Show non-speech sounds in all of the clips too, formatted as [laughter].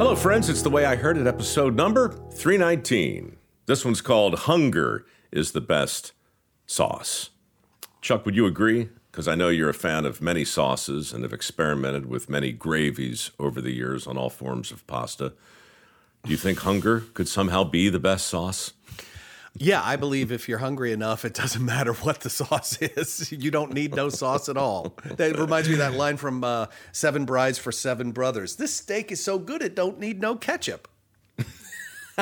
Hello, friends. It's the way I heard it, episode number 319. This one's called Hunger is the Best Sauce. Chuck, would you agree? Because I know you're a fan of many sauces and have experimented with many gravies over the years on all forms of pasta. Do you think hunger could somehow be the best sauce? Yeah, I believe if you're hungry enough, it doesn't [laughs] matter what the sauce is. You don't need no sauce at all. That reminds me of that line from uh, Seven Brides for Seven Brothers. This steak is so good, it don't need no ketchup. [laughs]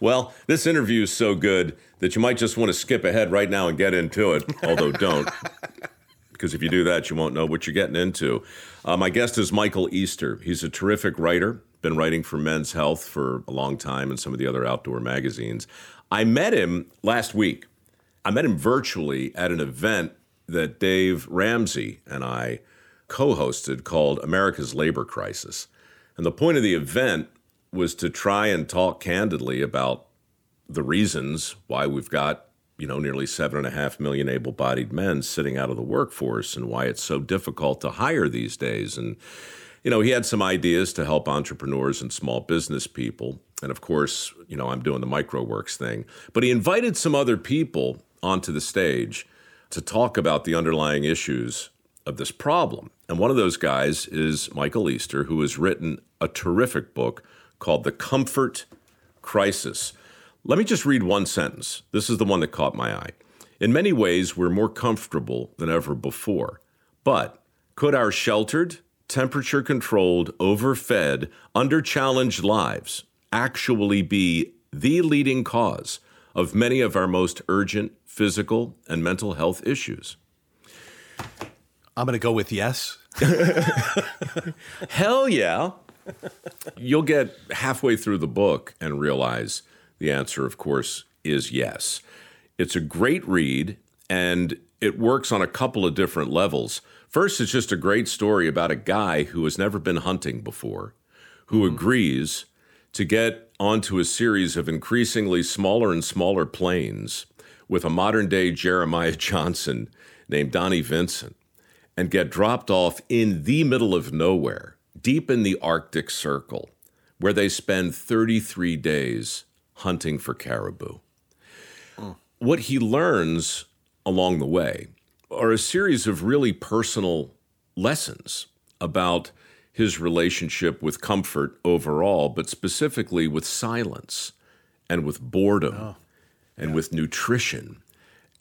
Well, this interview is so good that you might just want to skip ahead right now and get into it, although don't. [laughs] Because if you do that, you won't know what you're getting into. Uh, my guest is Michael Easter. He's a terrific writer, been writing for Men's Health for a long time and some of the other outdoor magazines. I met him last week. I met him virtually at an event that Dave Ramsey and I co hosted called America's Labor Crisis. And the point of the event was to try and talk candidly about the reasons why we've got, you know, nearly seven and a half million able bodied men sitting out of the workforce and why it's so difficult to hire these days. And, you know, he had some ideas to help entrepreneurs and small business people. And of course, you know, I'm doing the microworks thing. But he invited some other people onto the stage to talk about the underlying issues of this problem. And one of those guys is Michael Easter, who has written a terrific book called The Comfort Crisis. Let me just read one sentence. This is the one that caught my eye. In many ways, we're more comfortable than ever before. But could our sheltered, temperature controlled, overfed, under challenged lives actually be the leading cause of many of our most urgent physical and mental health issues? I'm going to go with yes. [laughs] Hell yeah. You'll get halfway through the book and realize the answer, of course, is yes. It's a great read and it works on a couple of different levels. First, it's just a great story about a guy who has never been hunting before, who hmm. agrees to get onto a series of increasingly smaller and smaller planes with a modern day Jeremiah [laughs] Johnson named Donnie Vincent and get dropped off in the middle of nowhere, deep in the Arctic Circle, where they spend 33 days hunting for caribou. What he learns along the way are a series of really personal lessons about his relationship with comfort overall, but specifically with silence and with boredom oh. and with nutrition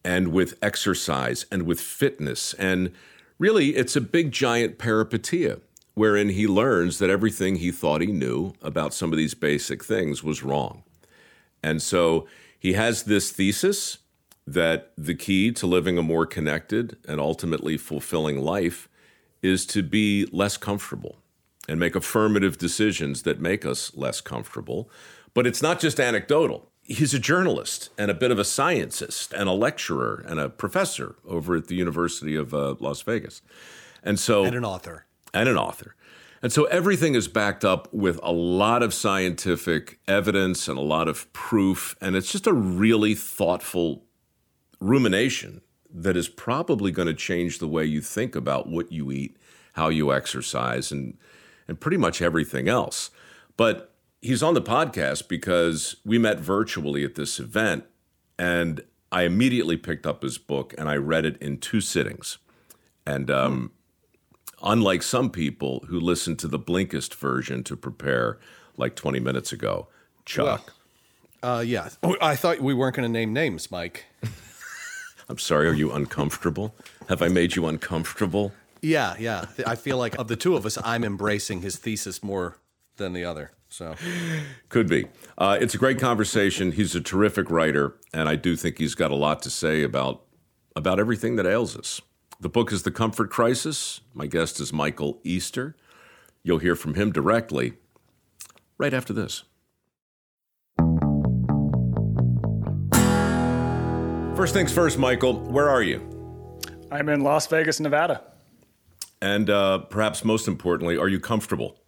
and with exercise and with fitness. And really, it's a big, giant peripeteia wherein he learns that everything he thought he knew about some of these basic things was wrong. And so he has this thesis that the key to living a more connected and ultimately fulfilling life is to be less comfortable and make affirmative decisions that make us less comfortable. But it's not just anecdotal. He's a journalist and a bit of a scientist and a lecturer and a professor over at the University of uh, Las Vegas. And so And an author. and an author. And so everything is backed up with a lot of scientific evidence and a lot of proof. And it's just a really thoughtful rumination that is probably going to change the way you think about what you eat, how you exercise, and, and pretty much everything else. But he's on the podcast because we met virtually at this event. And I immediately picked up his book and I read it in two sittings. And um, unlike some people who listen to the Blinkist version to prepare like 20 minutes ago, Chuck, Uh, yeah. Oh, I thought we weren't going to name names, Mike. [laughs] I'm sorry, are you uncomfortable? Have I made you uncomfortable? Yeah, yeah. I feel like of the two of us, I'm embracing his thesis more than the other. So Could be. Uh, it's a great conversation. He's a terrific writer, and I do think he's got a lot to say about about everything that ails us. The book is The Comfort Crisis. My guest is Michael Easter. You'll hear from him directly right after this. First things first, Michael, where are you? I'm in Las Vegas, Nevada. And uh, perhaps most importantly, are you comfortable?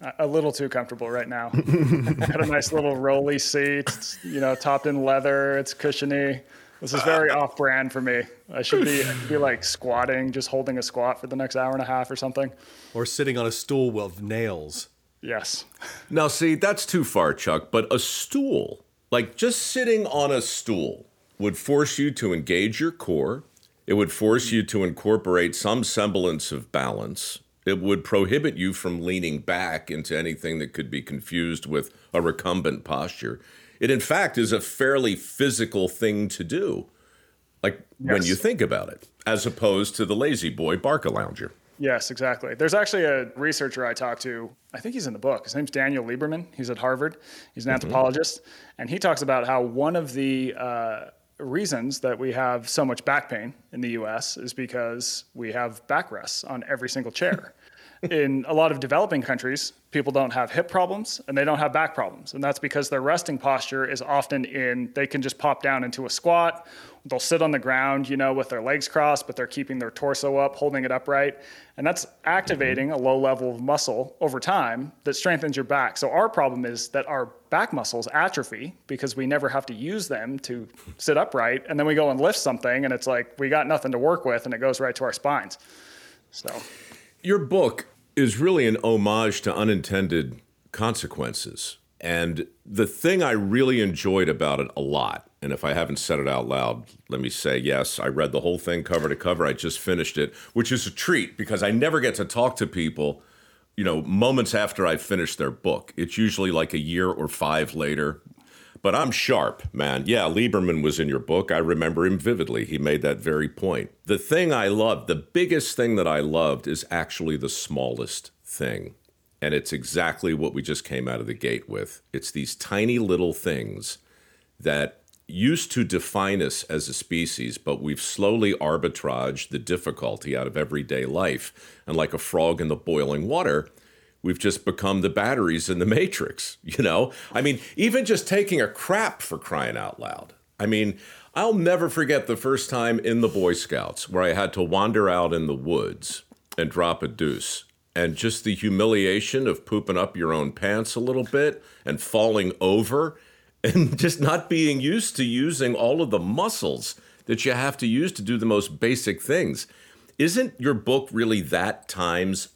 A- A little too comfortable right now. [laughs] Got a nice little rolly seat, it's, you know, topped in leather. It's cushiony. This is very [laughs] off-brand for me. I should be I should be like squatting, just holding a squat for the next hour and a half or something. or sitting on a stool with nails. Yes. Now, see, that's too far, Chuck, but a stool, like just sitting on a stool, would force you to engage your core. It would force you to incorporate some semblance of balance. It would prohibit you from leaning back into anything that could be confused with a recumbent posture. It, in fact, is a fairly physical thing to do, like when you think about it, as opposed to the lazy boy Barcalounger. Yes, exactly. There's actually a researcher I talked to. I think he's in the book. His name's Daniel Lieberman. He's at Harvard. He's an anthropologist, and he talks about how one of the uh, reasons that we have so much back pain in the U.S. is because we have backrests on every single chair. In a lot of developing countries, people don't have hip problems and they don't have back problems. And that's because their resting posture is often in, they can just pop down into a squat. They'll sit on the ground, you know, with their legs crossed, but they're keeping their torso up, holding it upright. And that's activating a low level of muscle over time that strengthens your back. So our problem is that our back muscles atrophy because we never have to use them to sit upright. And then we go and lift something and it's like we got nothing to work with and it goes right to our spines. So Your book is really an homage to unintended consequences. And the thing I really enjoyed about it a lot, and if I haven't said it out loud, let me say yes, I read the whole thing cover to cover. I just finished it, which is a treat because I never get to talk to people, you know, moments after I finish their book. It's usually like a year or five later. But I'm sharp, man. Yeah, Lieberman was in your book. I remember him vividly. He made that very point. The thing I loved, the biggest thing that I loved, is actually the smallest thing. And it's exactly what we just came out of the gate with. It's these tiny little things that used to define us as a species, but we've slowly arbitraged the difficulty out of everyday life. And like a frog in the boiling water, we've just become the batteries in the matrix, [laughs] you know? I mean, even just taking a crap for crying out loud. I mean, I'll never forget the first time in the Boy Scouts where I had to wander out in the woods and drop a deuce. And just the humiliation of pooping up your own pants a little bit and falling over [laughs] and just not being used to using all of the muscles that you have to use to do the most basic things. Isn't your book really that times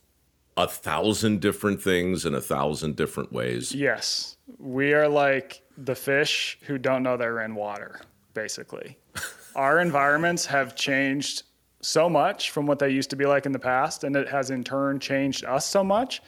a thousand different things in a thousand different ways? Yes, we are like the fish who don't know they're in water, basically. [laughs] Our environments have changed so much from what they used to be like in the past, and it has in turn changed us so much,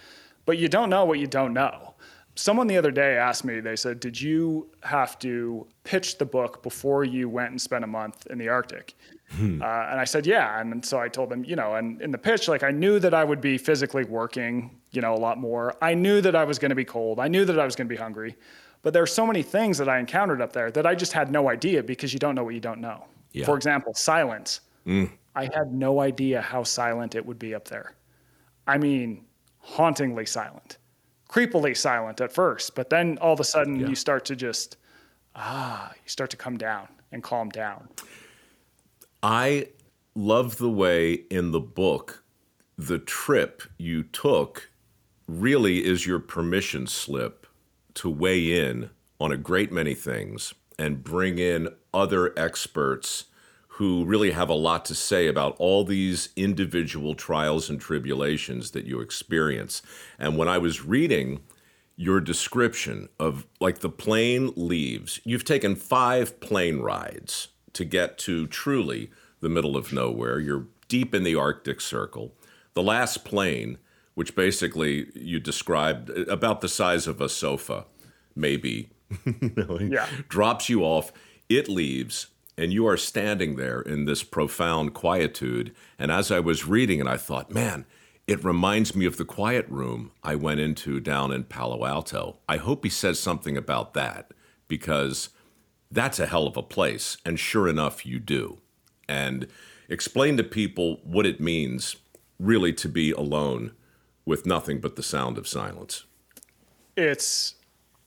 but you don't know what you don't know. Someone the other day asked me, they said, Did you have to pitch the book before you went and spent a month in the Arctic? Uh, and I said, yeah. And so I told them, you know, and in the pitch, like I knew that I would be physically working, you know, a lot more. I knew that I was going to be cold. I knew that I was going to be hungry. But there are so many things that I encountered up there that I just had no idea because you don't know what you don't know. Yeah. For example, silence. I had no idea how silent it would be up there. I mean, hauntingly silent, creepily silent at first, but then all of a sudden you start to just, ah, you start to come down and calm down. I love the way in the book the trip you took really is your permission slip to weigh in on a great many things and bring in other experts who really have a lot to say about all these individual trials and tribulations that you experience. And when I was reading your description of like the plane leaves, you've taken five plane rides to get to truly the middle of nowhere. You're deep in the Arctic Circle. The last plane, which basically you described about the size of a sofa, maybe, [laughs] Yeah. drops you off. It leaves, and you are standing there in this profound quietude. And as I was reading it, I thought, man, it reminds me of the quiet room I went into down in Palo Alto. I hope he says something about that because that's a hell of a place. And sure enough, you do. And explain to people what it means really to be alone with nothing but the sound of silence. it's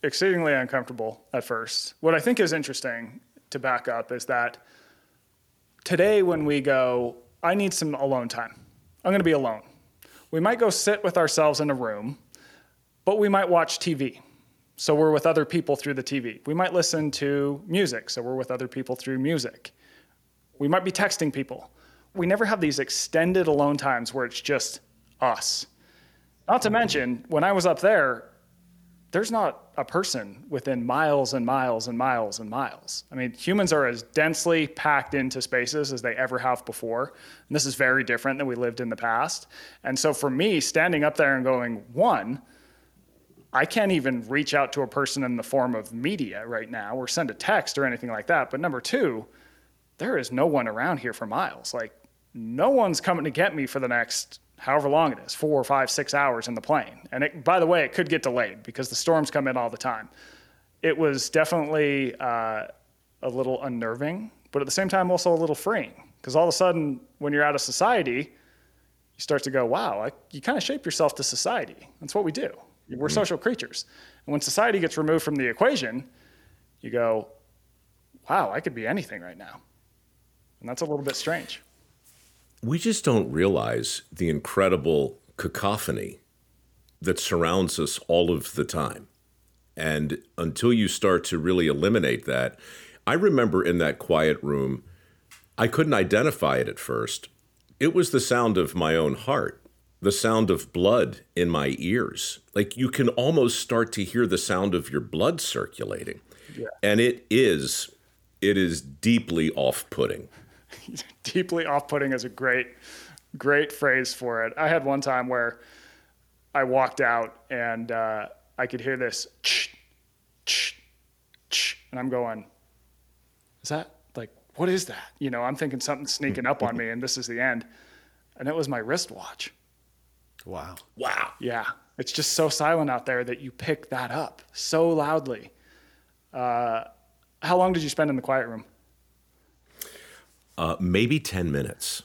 exceedingly uncomfortable at first. What I think is interesting to back up is that today, when we go, I need some alone time, I'm going to be alone. We might go sit with ourselves in a room, but we might watch TV. So we're with other people through the TV. We might listen to music. So we're with other people through music. We might be texting people. We never have these extended alone times where it's just us. Not to mention, when I was up there, there's not a person within miles and miles and miles and miles. I mean, humans are as densely packed into spaces as they ever have before. And this is very different than we lived in the past. And so for me, standing up there and going, one, I can't even reach out to a person in the form of media right now or send a text or anything like that. But number two, there is no one around here for miles. Like, no one's coming to get me for the next however long it is four, five, six hours in the plane. And it, by the way, it could get delayed because the storms come in all the time. It was definitely uh, a little unnerving, but at the same time, also a little freeing because all of a sudden, when you're out of society, you start to go, wow, I, you kind of shape yourself to society. That's what we do. We're mm-hmm. social creatures. And when society gets removed from the equation, you go, wow, I could be anything right now. And that's a little bit strange we just don't realize the incredible cacophony that surrounds us all of the time. And until you start to really eliminate that, I remember in that quiet room, I couldn't identify it at first. It was the sound of my own heart, the sound of blood in my ears. Like you can almost start to hear the sound of your blood circulating. Yeah. And it is it is deeply off-putting. [laughs] deeply off-putting is a great, great phrase for it. I had one time where I walked out and uh, I could hear this, ch, ch, ch, and I'm going, "Is that like what is that?" You know, I'm thinking something's sneaking up on me, and this is the end. And it was my wristwatch. Wow. Wow. Yeah. It's just so silent out there that you pick that up so loudly. Uh, how long did you spend in the quiet room? Uh, maybe 10 minutes.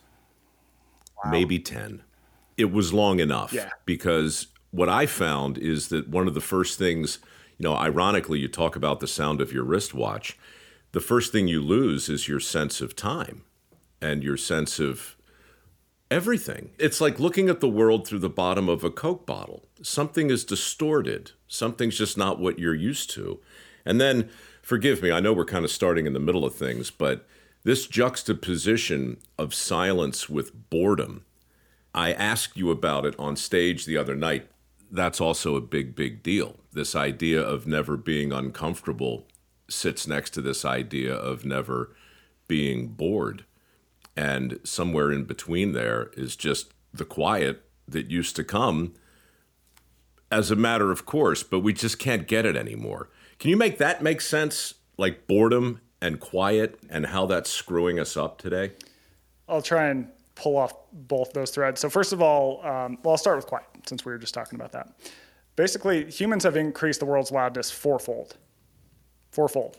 Wow. Maybe 10. It was long enough yeah. because what I found is that one of the first things, you know, ironically, you talk about the sound of your wristwatch. The first thing you lose is your sense of time and your sense of everything. It's like looking at the world through the bottom of a Coke bottle. Something is distorted, something's just not what you're used to. And then, forgive me, I know we're kind of starting in the middle of things, but this juxtaposition of silence with boredom, I asked you about it on stage the other night. That's also a big, big deal. This idea of never being uncomfortable sits next to this idea of never being bored. And somewhere in between there is just the quiet that used to come as a matter of course, but we just can't get it anymore. Can you make that make sense? Like boredom and quiet and how that's screwing us up today? I'll try and pull off both those threads. So, first of all, um, well, I'll start with quiet since we were just talking about that. Basically, humans have increased the world's loudness fourfold. Fourfold.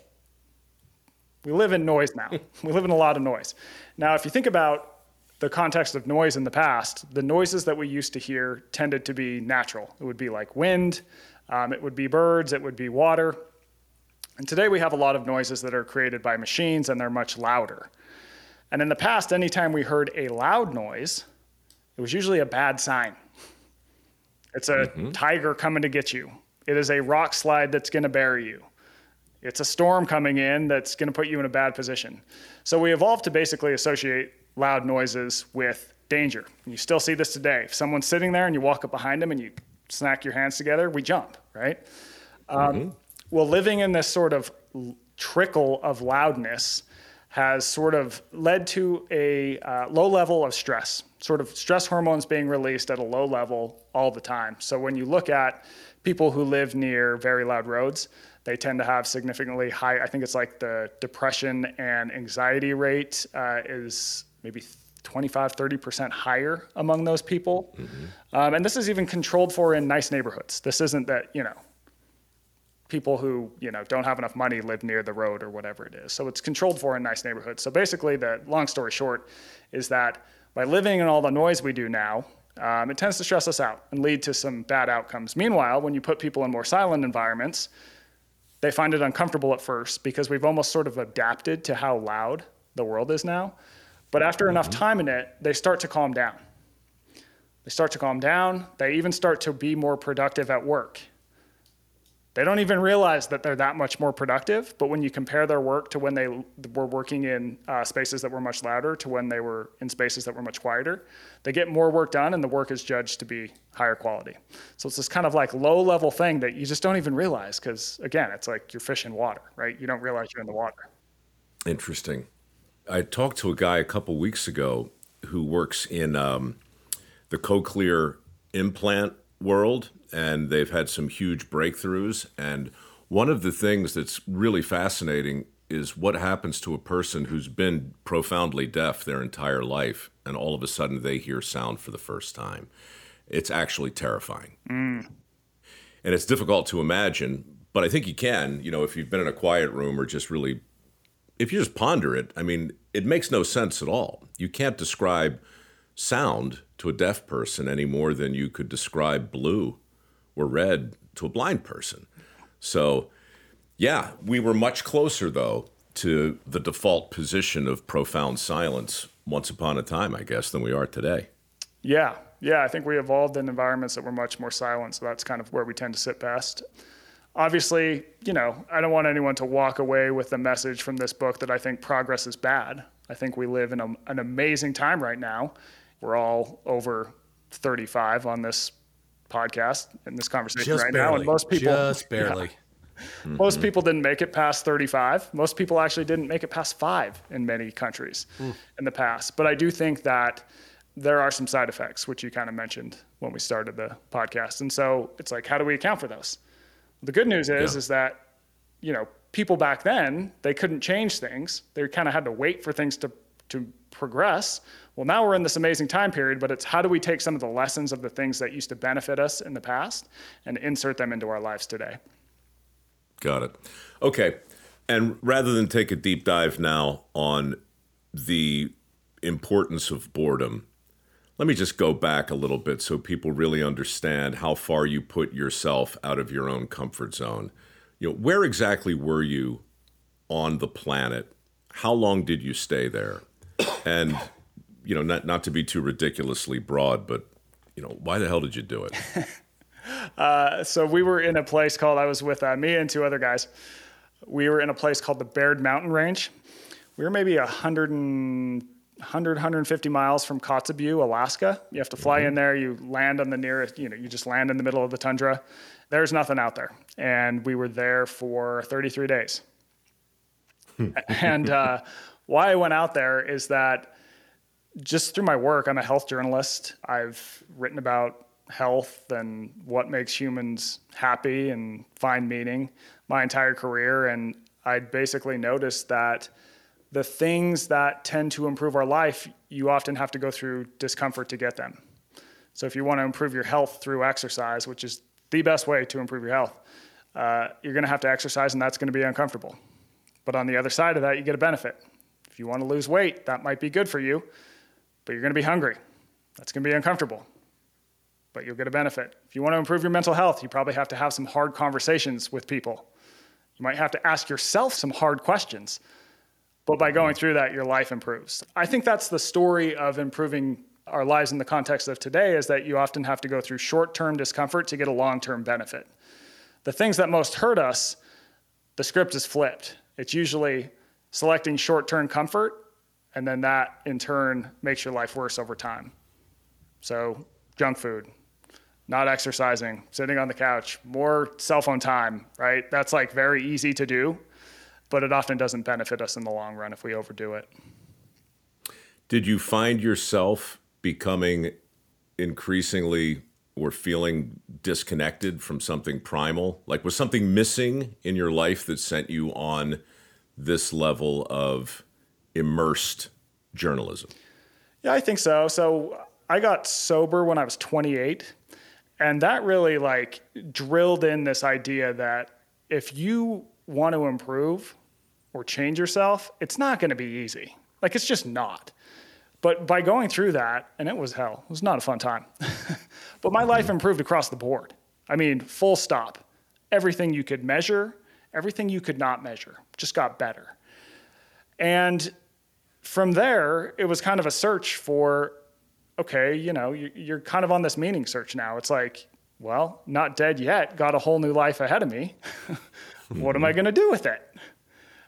We live in noise now. [laughs] we live in a lot of noise. Now, if you think about the context of noise in the past, the noises that we used to hear tended to be natural. It would be like wind, um, it would be birds, it would be water. And today we have a lot of noises that are created by machines and they're much louder. And in the past, anytime we heard a loud noise, it was usually a bad sign. It's a mm-hmm. tiger coming to get you. It is a rock slide that's going to bury you. It's a storm coming in that's going to put you in a bad position. So we evolved to basically associate loud noises with danger. And you still see this today. If someone's sitting there and you walk up behind them and you snack your hands together, we jump, right? Um, mm-hmm. Um, well, living in this sort of trickle of loudness has sort of led to a uh, low level of stress, sort of stress hormones being released at a low level all the time. So when you look at people who live near very loud roads, they tend to have significantly high, I think it's like the depression and anxiety rate uh, is maybe 25, 30% higher among those people. Mm-hmm. Um, and this is even controlled for in nice neighborhoods. This isn't that, you know, people who you know don't have enough money live near the road or whatever it is. So it's controlled for in nice neighborhoods. So basically, the long story short is that by living in all the noise we do now, um, it tends to stress us out and lead to some bad outcomes. Meanwhile, when you put people in more silent environments, they find it uncomfortable at first because we've almost sort of adapted to how loud the world is now. But after mm-hmm. enough time in it, they start to calm down. They start to calm down. They even start to be more productive at work They don't even realize that they're that much more productive. But when you compare their work to when they were working in uh, spaces that were much louder to when they were in spaces that were much quieter, they get more work done and the work is judged to be higher quality. So it's this kind of like low level thing that you just don't even realize because, again, it's like you're fishing water, right? You don't realize you're in the water. Interesting. I talked to a guy a couple weeks ago who works in um, the cochlear implant world, and they've had some huge breakthroughs. And one of the things that's really fascinating is what happens to a person who's been profoundly deaf their entire life, and all of a sudden they hear sound for the first time. It's actually terrifying. Mm. And it's difficult to imagine, but I think you can, you know, if you've been in a quiet room or just really, if you just ponder it, I mean, it makes no sense at all. You can't describe sound to a deaf person any more than you could describe blue or read to a blind person. So, yeah, we were much closer, though, to the default position of profound silence once upon a time, I guess, than we are today. Yeah. Yeah. I think we evolved in environments that were much more silent. So that's kind of where we tend to sit best. Obviously, you know, I don't want anyone to walk away with the message from this book that I think progress is bad. I think we live in a, an amazing time right now we're all over 35 on this podcast in this conversation just right barely, now, and most people just barely. Yeah, [laughs] mm-hmm. Most people didn't make it past 35. Most people actually didn't make it past five in many countries mm. in the past. But I do think that there are some side effects, which you kind of mentioned when we started the podcast. And so it's like, how do we account for those? The good news is, yeah. is that, you know, people back then, they couldn't change things. They kind of had to wait for things to, to progress. Well, now we're in this amazing time period, but it's how do we take some of the lessons of the things that used to benefit us in the past and insert them into our lives today? Got it. Okay. And rather than take a deep dive now on the importance of boredom, let me just go back a little bit so people really understand how far you put yourself out of your own comfort zone. You know, where exactly were you on the planet? How long did you stay there? And you know, not not to be too ridiculously broad, but you know, why the hell did you do it? [laughs] uh, so we were in a place called. I was with uh, me and two other guys. We were in a place called the Baird Mountain Range. We were maybe a hundred and 100 150 miles from Kotzebue, Alaska. You have to fly mm-hmm. in there. You land on the nearest. You know, you just land in the middle of the tundra. There's nothing out there, and we were there for 33 days. and uh, [laughs] why I went out there is that just through my work, I'm a health journalist. I've written about health and what makes humans happy and find meaning my entire career. And I basically noticed that the things that tend to improve our life, you often have to go through discomfort to get them. So if you want to improve your health through exercise, which is the best way to improve your health, uh, you're going to have to exercise, and that's going to be uncomfortable. But on the other side of that, you get a benefit. If you want to lose weight, that might be good for you but you're going to be hungry. That's going to be uncomfortable, but you'll get a benefit. If you want to improve your mental health, you probably have to have some hard conversations with people. You might have to ask yourself some hard questions, but by going through that, your life improves. I think that's the story of improving our lives in the context of today is that you often have to go through short-term discomfort to get a long-term benefit. The things that most hurt us, the script is flipped. It's usually selecting short-term comfort and then that in turn makes your life worse over time. So, junk food, not exercising, sitting on the couch, more cell phone time, right? That's like very easy to do, but it often doesn't benefit us in the long run if we overdo it. Did you find yourself becoming increasingly or feeling disconnected from something primal? Like, was something missing in your life that sent you on this level of immersed journalism? Yeah, I think so. So I got sober when I was 28, and that really like drilled in this idea that if you want to improve or change yourself, it's not going to be easy. Like it's just not. But by going through that, and it was hell, it was not a fun time. [laughs] but my life improved across the board. I mean, full stop. Everything you could measure, everything you could not measure, just got better. And from there, it was kind of a search for, okay, you know, you're kind of on this meaning search now. It's like, well, not dead yet, got a whole new life ahead of me. [laughs] what am I mm-hmm. going to do with it?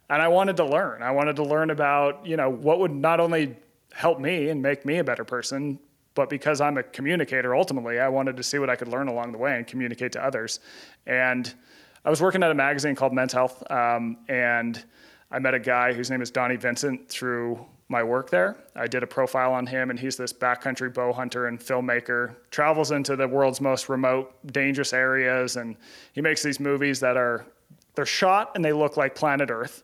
And I wanted to learn. I wanted to learn about, you know, what would not only help me and make me a better person, but because I'm a communicator, ultimately, I wanted to see what I could learn along the way and communicate to others. And I was working at a magazine called Men's Health, um, and I met a guy whose name is Donnie Vincent through my work there. I did a profile on him, and he's this backcountry bow hunter and filmmaker. Travels into the world's most remote, dangerous areas, and he makes these movies that are they're shot and they look like planet Earth,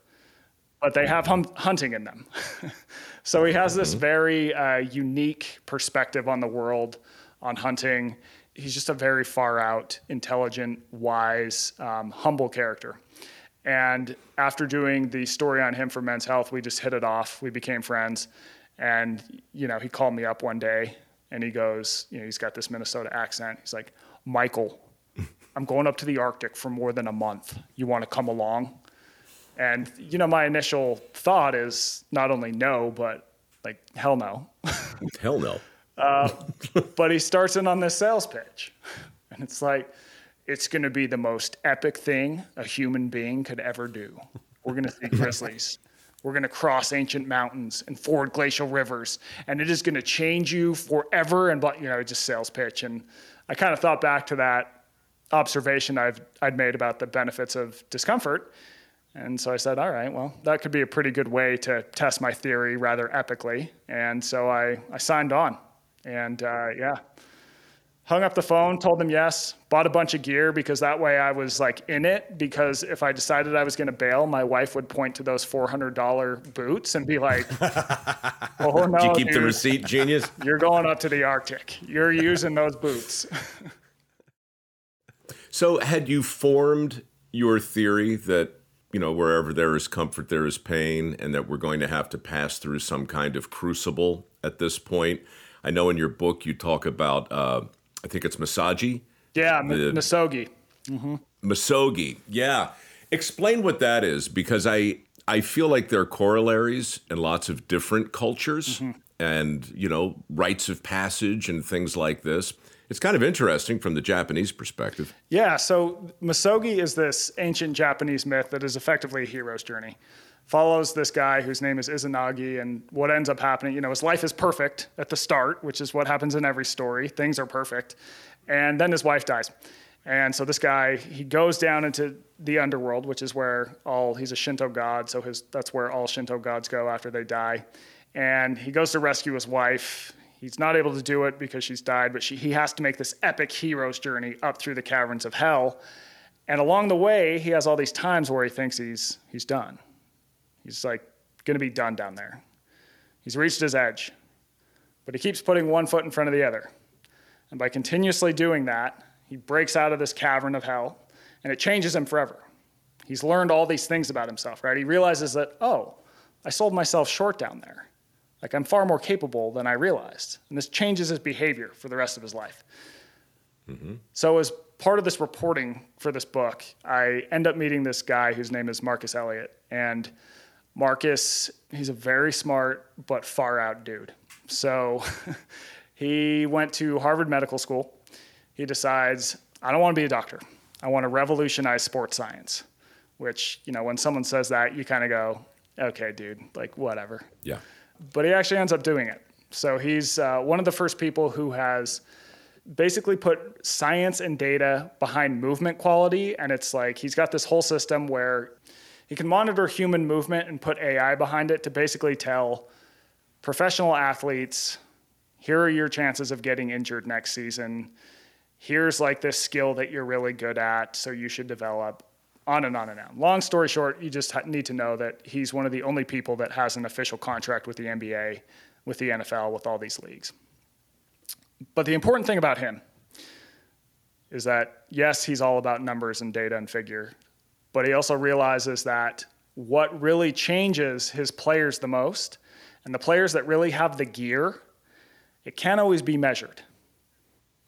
but they have hum- hunting in them. [laughs] so he has this mm-hmm. very uh, unique perspective on the world, on hunting. He's just a very far out, intelligent, wise, um, humble character. And after doing the story on him for Men's Health, we just hit it off. We became friends. And, you know, he called me up one day and he goes, you know, he's got this Minnesota accent. He's like, Michael, [laughs] I'm going up to the Arctic for more than a month. You want to come along? And, you know, my initial thought is not only no, but like, hell no. hell no. [laughs] uh, but he starts in on this sales pitch. And it's like, it's going to be the most epic thing a human being could ever do. We're going to see grizzlies. We're going to cross ancient mountains and ford glacial rivers, and it is going to change you forever. And but you know, just sales pitch. And I kind of thought back to that observation I've I'd made about the benefits of discomfort, and so I said, all right, well, that could be a pretty good way to test my theory rather epically. And so I I signed on, and uh, yeah hung up the phone, told them yes, bought a bunch of gear because that way I was like in it. Because if I decided I was going to bail, my wife would point to those $400 boots and be like, [laughs] oh no. Did you keep dude, the receipt, genius? [laughs] You're going up to the Arctic. You're using those boots. [laughs] so, had you formed your theory that, you know, wherever there is comfort, there is pain, and that we're going to have to pass through some kind of crucible at this point? I know in your book you talk about uh, I think it's Misogi. Yeah, the, Misogi. Mm-hmm. Misogi. Yeah. Explain what that is because I I feel like there are corollaries in lots of different cultures mm-hmm. and, you know, rites of passage and things like this. It's kind of interesting from the Japanese perspective. Yeah, so Misogi is this ancient Japanese myth that is effectively a hero's journey follows this guy whose name is Izanagi, and what ends up happening, you know, his life is perfect at the start, which is what happens in every story. Things are perfect. And then his wife dies. And so this guy, he goes down into the underworld, which is where all, he's a Shinto god, so his, that's where all Shinto gods go after they die. And he goes to rescue his wife. He's not able to do it because she's died, but she, he has to make this epic hero's journey up through the caverns of hell. And along the way, he has all these times where he thinks he's, he's done He's like going to be done down there. He's reached his edge, but he keeps putting one foot in front of the other. And by continuously doing that, he breaks out of this cavern of hell, and it changes him forever. He's learned all these things about himself, right? He realizes that, oh, I sold myself short down there. Like, I'm far more capable than I realized. And this changes his behavior for the rest of his life. Mm-hmm. So, as part of this reporting for this book, I end up meeting this guy whose name is Marcus Elliott. And Marcus, he's a very smart but far out dude. So [laughs] he went to Harvard Medical School. He decides, I don't want to be a doctor. I want to revolutionize sports science, which, you know, when someone says that, you kind of go, okay, dude, like whatever. Yeah. But he actually ends up doing it. So he's uh, one of the first people who has basically put science and data behind movement quality. And it's like he's got this whole system where he can monitor human movement and put AI behind it to basically tell professional athletes here are your chances of getting injured next season. Here's like this skill that you're really good at, so you should develop. On and on and on. Long story short, you just need to know that he's one of the only people that has an official contract with the NBA, with the NFL, with all these leagues. But the important thing about him is that, yes, he's all about numbers and data and figure, but he also realizes that what really changes his players the most, and the players that really have the gear, it can't always be measured.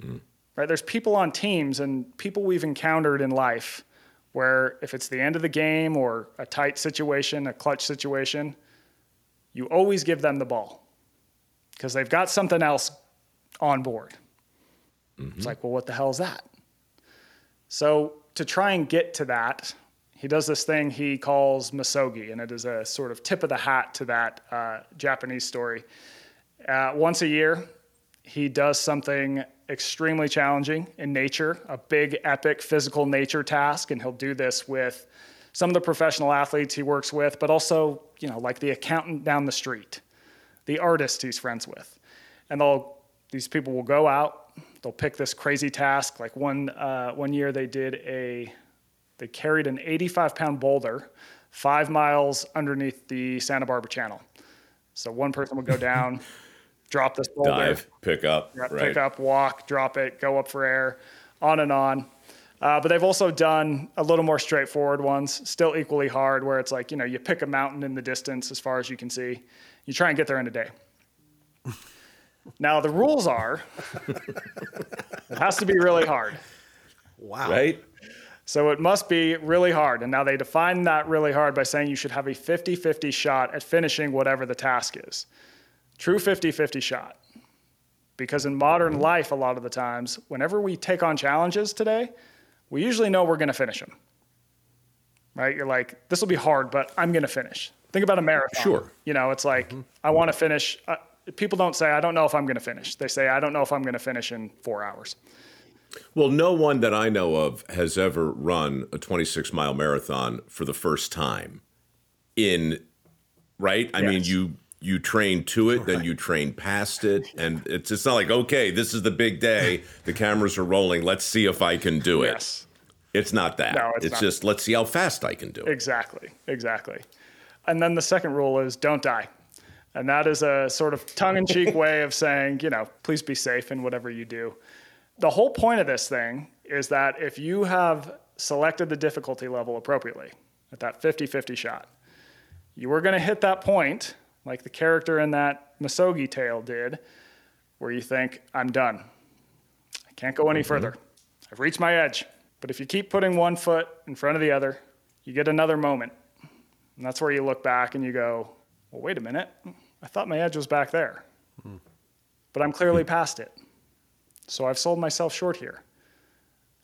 Mm. Right? There's people on teams and people we've encountered in life where if it's the end of the game or a tight situation, a clutch situation, you always give them the ball because they've got something else on board. Mm-hmm. It's like, well, what the hell is that? So to try and get to that, he does this thing he calls misogi, and it is a sort of tip of the hat to that uh, Japanese story. Uh, once a year, he does something extremely challenging in nature, a big, epic physical nature task, and he'll do this with some of the professional athletes he works with, but also, you know, like the accountant down the street, the artist he's friends with, and they'll these people will go out, they'll pick this crazy task. Like one uh, one year, they did a they carried an 85 pound boulder five miles underneath the Santa Barbara Channel. So one person would go down, [laughs] drop this boulder, Dive, pick up, pick right. up, walk, drop it, go up for air, on and on. Uh, but they've also done a little more straightforward ones, still equally hard, where it's like, you know, you pick a mountain in the distance as far as you can see. You try and get there in a day. [laughs] now, the rules are [laughs] it has to be really hard. Wow. Right? So it must be really hard. And now they define that really hard by saying you should have a 50 50 shot at finishing whatever the task is. True 50 50 shot. Because in modern life, a lot of the times, whenever we take on challenges today, we usually know we're going to finish them. Right? You're like, this will be hard, but I'm going to finish. Think about a marathon. Sure. You know, it's like, I want to finish. Uh, people don't say, I don't know if I'm going to finish. They say, I don't know if I'm going to finish in four hours. Well, no one that I know of has ever run a 26 mile marathon for the first time. In right, I mean you you train to it, then you train past it, and it's it's not like okay, this is the big day, the cameras are rolling, let's see if I can do it. Yes. It's not that. No, it's it's not. just let's see how fast I can do it. Exactly, exactly. And then the second rule is don't die. And that is a sort of tongue in cheek [laughs] way of saying, you know, please be safe in whatever you do. The whole point of this thing is that if you have selected the difficulty level appropriately at that 50 50 shot, you are going to hit that point, like the character in that Misogi tale did, where you think, I'm done. I can't go any mm-hmm. further. I've reached my edge. But if you keep putting one foot in front of the other, you get another moment. And that's where you look back and you go, well, wait a minute. I thought my edge was back there. Hmm. But I'm clearly hmm. past it. So I've sold myself short here.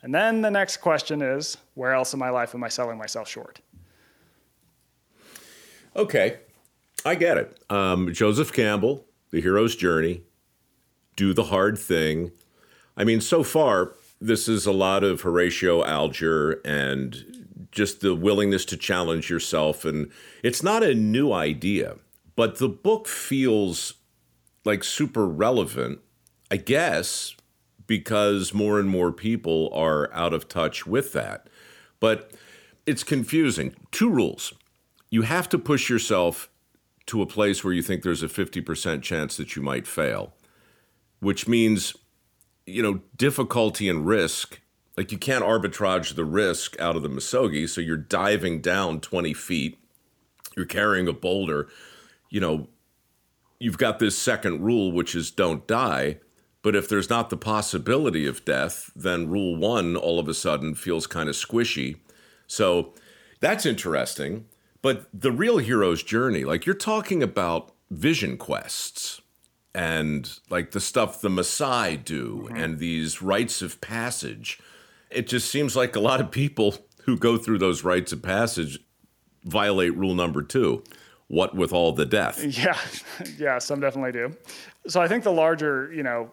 And then the next question is where else in my life am I selling myself short? Okay, I get it. Um, Joseph Campbell, The Hero's Journey, Do the Hard Thing. I mean, so far, this is a lot of Horatio Alger and just the willingness to challenge yourself. And it's not a new idea, but the book feels like super relevant, I guess, because more and more people are out of touch with that. But it's confusing. Two rules you have to push yourself to a place where you think there's a 50% chance that you might fail, which means, you know, difficulty and risk. Like you can't arbitrage the risk out of the Misogi, so you're diving down 20 feet, you're carrying a boulder, you know, you've got this second rule, which is don't die. But if there's not the possibility of death, then rule one all of a sudden feels kind of squishy. So that's interesting. But the real hero's journey, like you're talking about vision quests and like the stuff the Maasai do mm-hmm. and these rites of passage. It just seems like a lot of people who go through those rites of passage violate rule number two. What with all the death? Yeah, [laughs] yeah, some definitely do. So I think the larger, you know,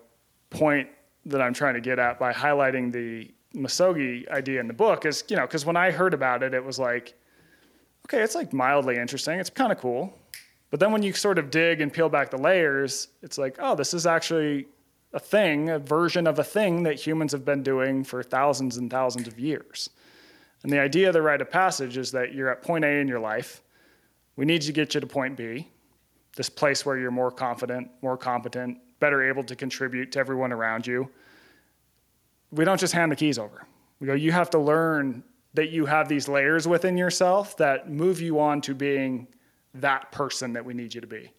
point that I'm trying to get at by highlighting the Misogi idea in the book is, you know, because when I heard about it, it was like, okay, it's like mildly interesting. It's kind of cool. But then when you sort of dig and peel back the layers, it's like, oh, this is actually a thing, a version of a thing that humans have been doing for thousands and thousands of years. And the idea of the rite of passage is that you're at point A in your life. We need to get you to point B, this place where you're more confident, more competent, better able to contribute to everyone around you. We don't just hand the keys over. We go, you have to learn that you have these layers within yourself that move you on to being that person that we need you to be.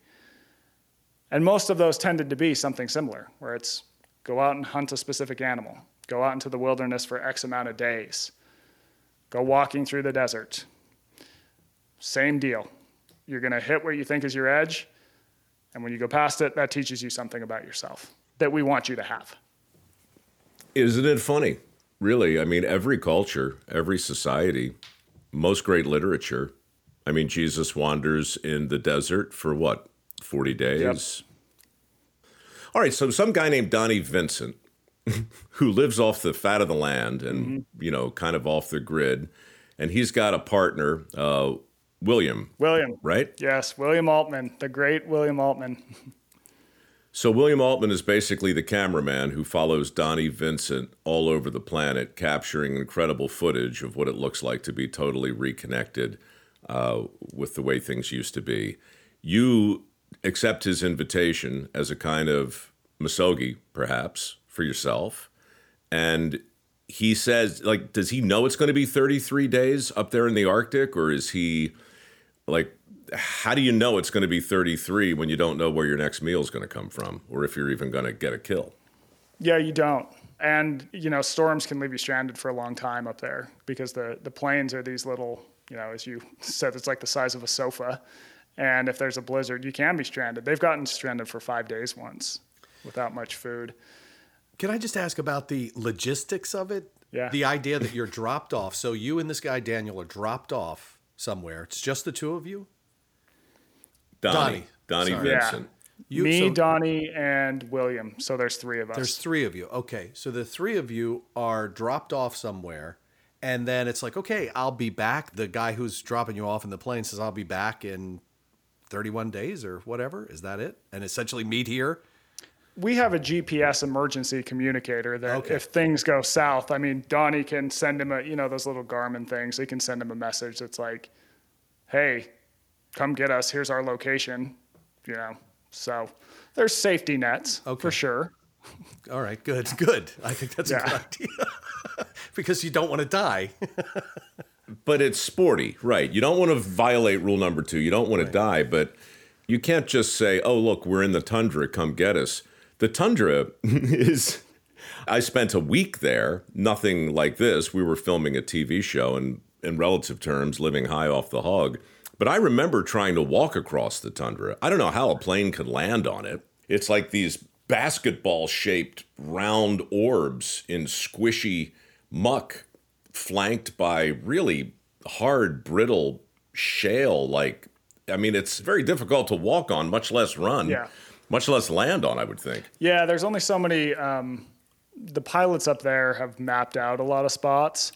And most of those tended to be something similar, where it's go out and hunt a specific animal, go out into the wilderness for X amount of days, go walking through the desert. Same deal. You're going to hit what you think is your edge, and when you go past it, that teaches you something about yourself that we want you to have. Isn't it funny? really. I mean, every culture, every society, most great literature. I mean, Jesus wanders in the desert for what, 40 days? All right, so some guy named Donnie Vincent, [laughs] who lives off the fat of the land and, you know, kind of off the grid, and he's got a partner, uh, William, William. right? Yes, William Altman, the great William Altman. So William Altman is basically the cameraman who follows Donnie Vincent all over the planet, capturing incredible footage of what it looks like to be totally reconnected uh, with the way things used to be. You accept his invitation as a kind of misogi, perhaps, for yourself, and he says, like, does he know it's going to be 33 days up there in the Arctic, or is he like how do you know it's going to be 33 when you don't know where your next meal is going to come from or if you're even going to get a kill Yeah, you don't. And you know, storms can leave you stranded for a long time up there because the the plains are these little, you know, as you said, it's like the size of a sofa. And if there's a blizzard, you can be stranded. They've gotten stranded for five days once without much food. Can I just ask about the logistics of it? Yeah. The idea that you're dropped off. So you and this guy Daniel are dropped off somewhere. It's just the two of you. donnie Donnie. donnie, Sorry. Yeah. You Me, so Donnie, and William. So there's three of us. There's three of you. Okay, so the three of you are dropped off somewhere, and then it's like, okay, I'll be back. The guy who's dropping you off in the plane says, "I'll be back in 31 days or whatever." Is that it? And essentially meet here. We have a GPS emergency communicator that Okay. if things go south, I mean, Donnie can send him a, you know, those little Garmin things. He can send him a message that's like, hey, come get us. Here's our location, you know. So there's safety nets Okay. for sure. All right, good, good. I think that's a good idea [laughs] because you don't want to die. [laughs] but it's sporty right you don't want to violate rule number two you don't want to die but you can't just say oh look we're in the tundra come get us the tundra [laughs] is i spent a week there nothing like this. We were filming a tv show and in relative terms living high off the hog. But i remember trying to walk across the tundra. I don't know how a plane could land on it. It's like these basketball shaped round orbs in squishy muck flanked by really hard, brittle shale. Like, I mean, it's very difficult to walk on, much less run, Yeah. Much less land on, I would think. Yeah, there's only so many. Um, the pilots up there have mapped out a lot of spots.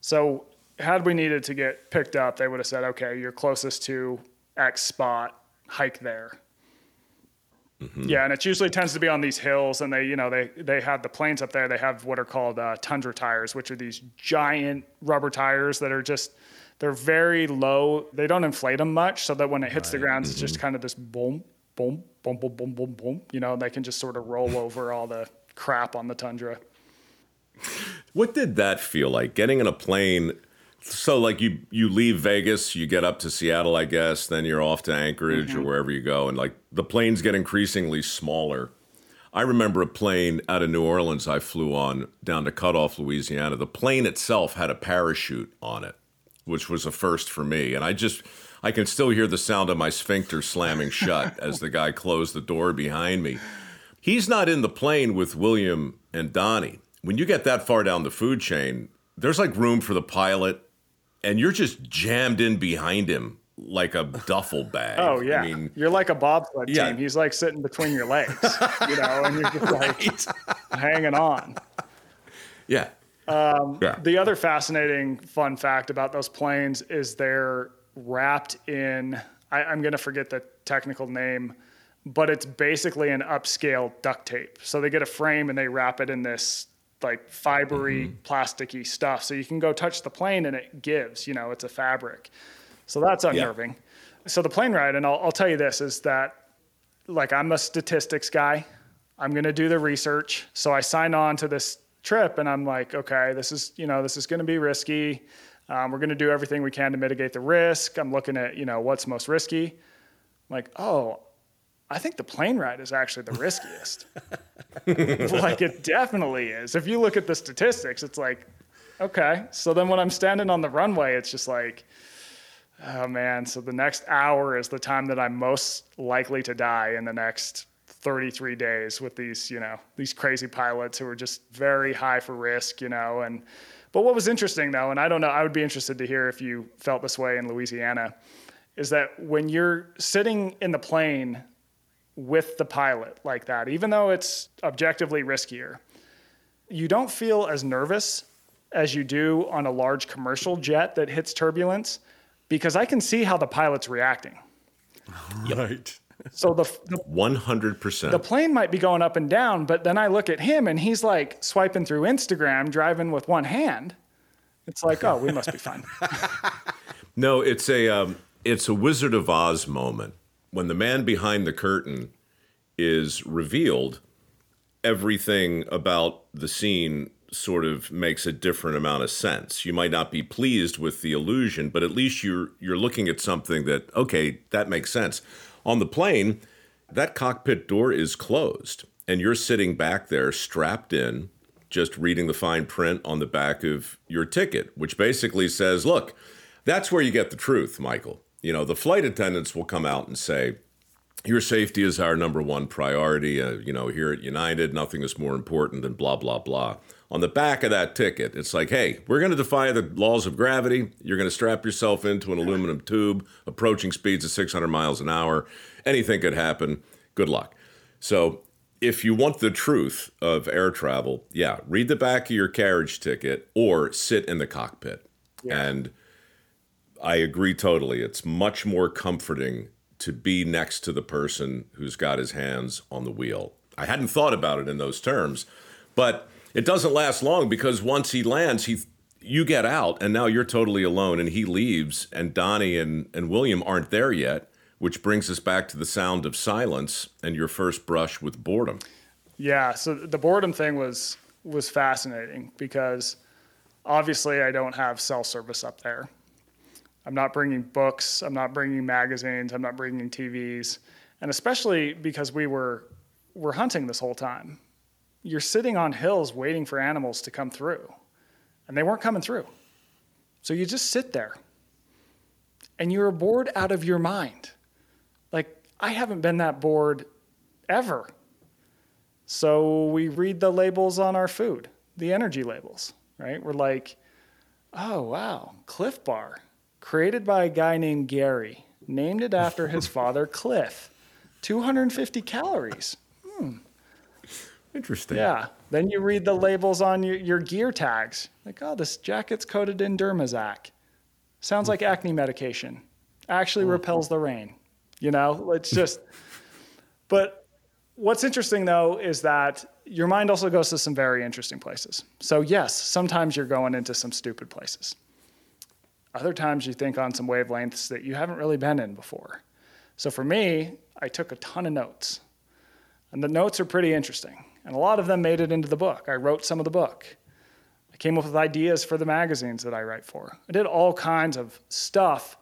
So, had we needed to get picked up, they would have said, okay, you're closest to X spot, hike there. Yeah, and it usually tends to be on these hills, and they, you know, they they have the planes up there. They have what are called uh, tundra tires, which are these giant rubber tires that are just they're very low. They don't inflate them much, so that when it hits the ground, it's just kind of this boom, boom, boom, boom, boom, boom, boom. You know, they can just sort of roll over all the crap on the tundra. What did that feel like? Getting in a plane. So, like you, you leave Vegas, you get up to Seattle, I guess. Then you're off to Anchorage or mm-hmm. wherever you go, and like the planes get increasingly smaller. I remember a plane out of New Orleans I flew on down to Cut Off, Louisiana. The plane itself had a parachute on it, which was a first for me. And I just, I can still hear the sound of my sphincter slamming shut as the guy closed the door behind me. He's not in the plane with William and Donnie. When you get that far down the food chain, there's like room for the pilot, and you're just jammed in behind him like a duffel bag. Oh yeah, I mean, you're like a bobsled Yeah. team. He's like sitting between your legs, you know, and you're just like [laughs] hanging on. yeah. Um, yeah. The other fascinating fun fact about those planes is they're wrapped in, I, I'm going to forget the technical name, but it's basically an upscale duct tape. So they get a frame and they wrap it in this like fibery, mm-hmm. plasticky stuff. So you can go touch the plane and it gives, you know, it's a fabric. So that's unnerving. So the plane ride, and I'll, I'll tell you this, is that like I'm a statistics guy. I'm going to do the research. So I signed on to this trip and I'm like, okay, this is, you know, this is going to be risky. Um, we're going to do everything we can to mitigate the risk. I'm looking at, you know, what's most risky. I'm like, oh, I think the plane ride is actually the riskiest. [laughs] like it definitely is. If you look at the statistics, it's like, okay. So then when I'm standing on the runway, it's just like, oh man. So the next hour is the time that I'm most likely to die in the next 33 days with these, you know, these crazy pilots who were just very high for risk, you know. And but what was interesting though, and I don't know, I would be interested to hear if you felt this way in Louisiana, is that when you're sitting in the plane with the pilot like that, even though it's objectively riskier, you don't feel as nervous as you do on a large commercial jet that hits turbulence because I can see how the pilot's reacting. Right. So the, the One hundred percent. the plane might be going up and down, but then I look at him and he's like swiping through Instagram, driving with one hand. It's like, oh, we must be fine. [laughs] [laughs] No, it's a um, it's a Wizard of Oz moment when the man behind the curtain is revealed. Everything about the scene sort of makes a different amount of sense. You might not be pleased with the illusion, but at least you're you're looking at something that okay, that makes sense. On the plane, that cockpit door is closed, and you're sitting back there strapped in, just reading the fine print on the back of your ticket, which basically says, look, that's where you get the truth, Michael. You know, the flight attendants will come out and say, your safety is our number one priority. Uh, you know, here at United, nothing is more important than blah, blah, blah. On the back of that ticket, it's like, hey, we're going to defy the laws of gravity. You're going to strap yourself into an aluminum tube, approaching speeds of 600 miles an hour. Anything could happen. Good luck. So, if you want the truth of air travel, yeah, read the back of your carriage ticket or sit in the cockpit. And I agree totally. It's much more comforting to be next to the person who's got his hands on the wheel. I hadn't thought about it in those terms, but it doesn't last long because once he lands, he you get out and now you're totally alone and he leaves and Donnie and, and William aren't there yet, which brings us back to the sound of silence and your first brush with boredom. Yeah, so the boredom thing was was fascinating because obviously I don't have cell service up there. I'm not bringing books, I'm not bringing magazines, I'm not bringing TVs, and especially because we were we're hunting this whole time. You're sitting on hills waiting for animals to come through, and they weren't coming through. So you just sit there, and you're bored out of your mind. Like I haven't been that bored ever. So we read the labels on our food, the energy labels, right? We're like, oh, wow, Clif Bar, created by a guy named Gary, named it after his [laughs] father, Cliff. 250 calories. Hmm, Interesting. Yeah. Then you read the labels on your, your gear tags. Like, oh, this jacket's coated in Dermizax. Sounds like hmm. acne medication. Actually hmm. repels the rain. You know, it's just, [laughs] but what's interesting though is that your mind also goes to some very interesting places. So, yes, sometimes you're going into some stupid places. Other times you think on some wavelengths that you haven't really been in before. So, for me, I took a ton of notes. And the notes are pretty interesting. And a lot of them made it into the book. I wrote some of the book. I came up with ideas for the magazines that I write for. I did all kinds of stuff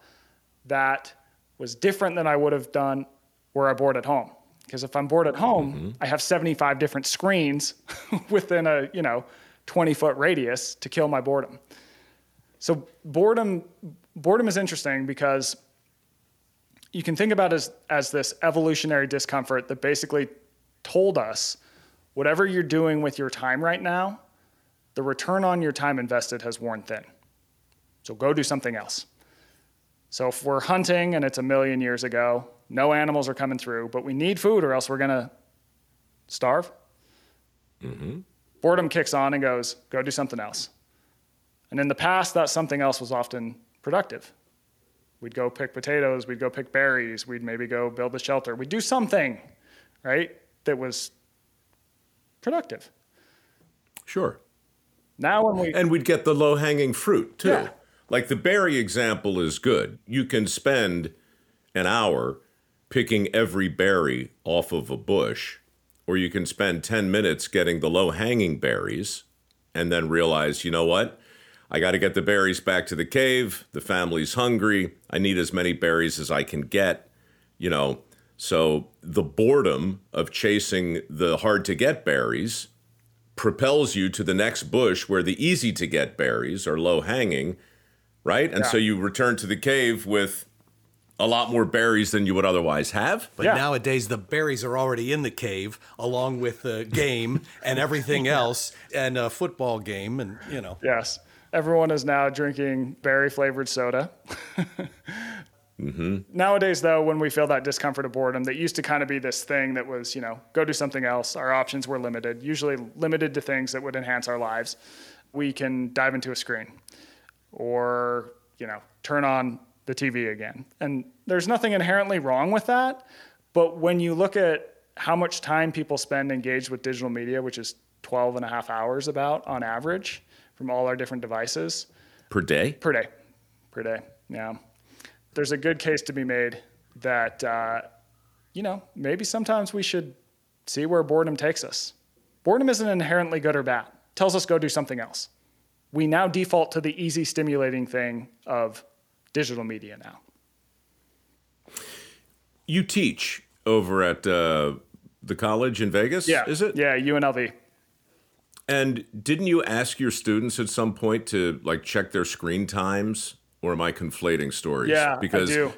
that was different than I would have done were I bored at home. Because if I'm bored at home, mm-hmm. I have 75 different screens [laughs] within a, you know, 20 foot radius to kill my boredom. So boredom boredom is interesting because you can think about it as, as this evolutionary discomfort that basically told us whatever you're doing with your time right now, the return on your time invested has worn thin. So go do something else. So if we're hunting and it's a million years ago, no animals are coming through, but we need food or else we're going to starve. Mm-hmm. Boredom kicks on and goes, go do something else. And in the past, that something else was often productive. We'd go pick potatoes, we'd go pick berries, we'd maybe go build a shelter. We'd do something, right, that was productive. Sure. Now, when we, And we'd get the low hanging fruit too. Yeah. Like the berry example is good. You can spend an hour picking every berry off of a bush, or you can spend 10 minutes getting the low hanging berries and then realize, you know what? I got to get the berries back to the cave. The family's hungry. I need as many berries as I can get, you know. So the boredom of chasing the hard to get berries propels you to the next bush where the easy to get berries are low hanging, right? And so you return to the cave with a lot more berries than you would otherwise have. But Yeah. nowadays, the berries are already in the cave, along with the game [laughs] and everything else, and a football game, and you know. Yes. Everyone is now drinking berry flavored soda. [laughs] Mm-hmm. Nowadays, though, when we feel that discomfort of boredom, that used to kind of be this thing that was, you know, go do something else. Our options were limited, usually limited to things that would enhance our lives. We can dive into a screen or, you know, turn on the TV again. And there's nothing inherently wrong with that. But when you look at how much time people spend engaged with digital media, which is 12 and a half hours about on average from all our different devices Per day? per day, per day. Yeah. There's a good case to be made that, uh, you know, maybe sometimes we should see where boredom takes us. Boredom isn't inherently good or bad. It tells us go do something else. We now default to the easy stimulating thing of digital media now. You teach over at uh, the college in Vegas, Yeah. is it? Yeah, UNLV. And didn't you ask your students at some point to like check their screen times? Or am I conflating stories? Yeah, because I do.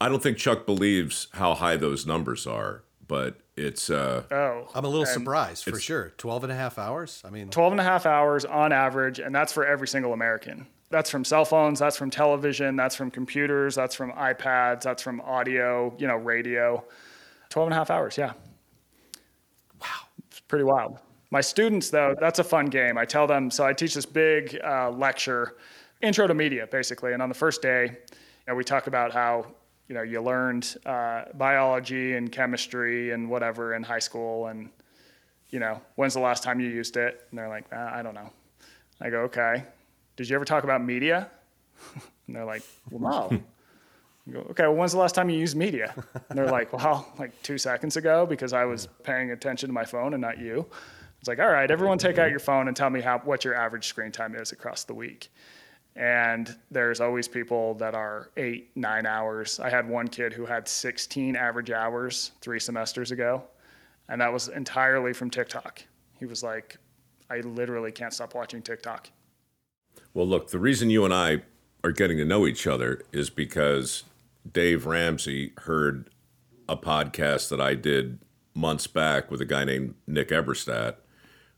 I don't think Chuck believes how high those numbers are, but it's uh, Oh. I'm a little surprised for sure. 12 and a half hours? I mean, 12 and a half hours on average, and that's for every single American. That's from cell phones, that's from television, that's from computers, that's from iPads, that's from audio, you know, radio. 12 and a half hours, yeah. Wow. It's pretty wild. My students, though, that's a fun game. I tell them, so I teach this big uh, lecture, intro to media, basically. And on the first day, you know, we talk about how, you know, you learned uh, biology and chemistry and whatever in high school and, you know, when's the last time you used it? And they're like, ah, I don't know. I go, okay. Did you ever talk about media? [laughs] and they're like, well, [laughs] no. I go, okay, well, when's the last time you used media? And they're like, well, [laughs] like two seconds ago because I was paying attention to my phone and not you. It's like, all right, everyone take out your phone and tell me how, what your average screen time is across the week. And there's always people that are eight, nine hours. I had one kid who had 16 average hours three semesters ago, and that was entirely from TikTok. He was like, I literally can't stop watching TikTok. Well, look, the reason you and I are getting to know each other is because Dave Ramsey heard a podcast that I did months back with a guy named Nick Eberstadt,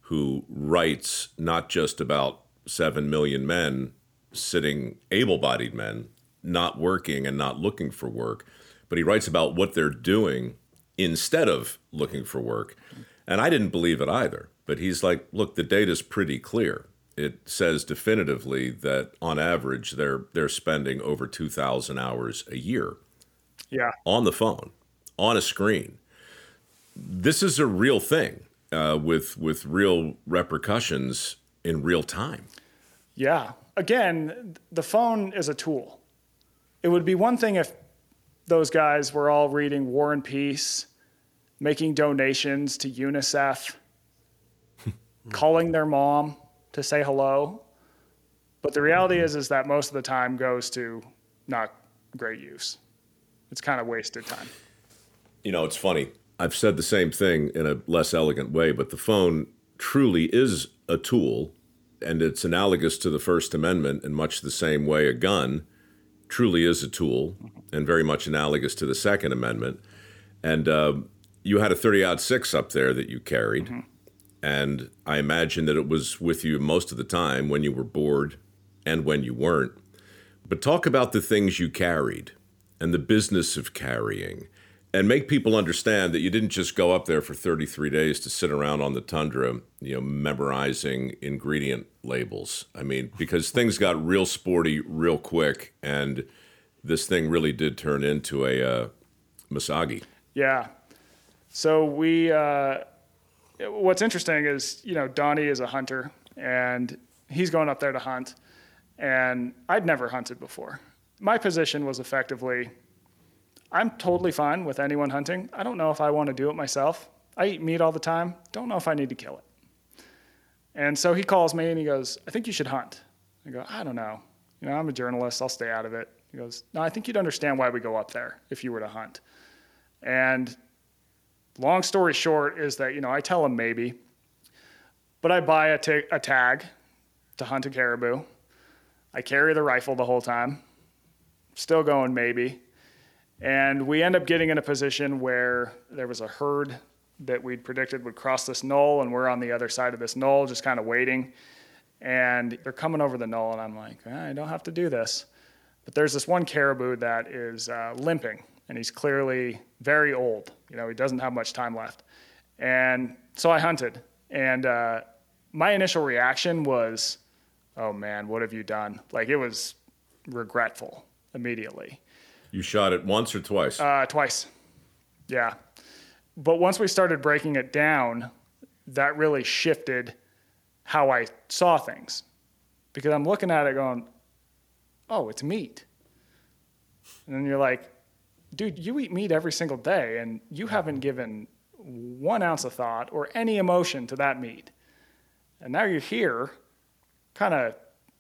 who writes not just about 7 million men sitting, able bodied men, not working and not looking for work, but he writes about what they're doing instead of looking for work. And I didn't believe it either. But he's like, look, the data's pretty clear. It says definitively that on average they're they're spending over 2,000 hours a year Yeah. on the phone, on a screen. This is a real thing uh, with with real repercussions in real time. Yeah. Again, the phone is a tool. It would be one thing if those guys were all reading War and Peace, making donations to UNICEF, [laughs] calling their mom to say hello. But the reality is is that most of the time goes to not great use. It's kind of wasted time. You know, it's funny. I've said the same thing in a less elegant way, but the phone truly is a tool, and it's analogous to the First Amendment in much the same way a gun truly is a tool, and very much analogous to the Second Amendment. And uh, you had a 30 odd six up there that you carried, and I imagine that it was with you most of the time when you were bored and when you weren't. But talk about the things you carried and the business of carrying and make people understand that you didn't just go up there for 33 days to sit around on the tundra, you know, memorizing ingredient labels. I mean, because things got real sporty real quick, and this thing really did turn into a uh, Misogi. Yeah. So we, uh, what's interesting is, you know, Donnie is a hunter and he's going up there to hunt. And I'd never hunted before. My position was effectively I'm totally fine with anyone hunting. I don't know if I want to do it myself. I eat meat all the time. Don't know if I need to kill it. And so he calls me and he goes, I think you should hunt. I go, I don't know. You know, I'm a journalist. I'll stay out of it. He goes, No, I think you'd understand why we go up there if you were to hunt. And long story short is that, you know, I tell him maybe, but I buy a, tag to hunt a caribou. I carry the rifle the whole time, still going maybe. And we end up getting in a position where there was a herd that we'd predicted would cross this knoll, and we're on the other side of this knoll, just kind of waiting. And they're coming over the knoll, and I'm like, I don't have to do this. But there's this one caribou that is uh, limping, and he's clearly very old. You know, he doesn't have much time left. And so I hunted, and uh, my initial reaction was, "Oh man, what have you done?" Like it was regretful immediately. You shot it once or twice? Uh, twice. Yeah. But once we started breaking it down, that really shifted how I saw things. Because I'm looking at it going, oh, it's meat. And then you're like, dude, you eat meat every single day and you haven't given one ounce of thought or any emotion to that meat. And now you're here, kind of,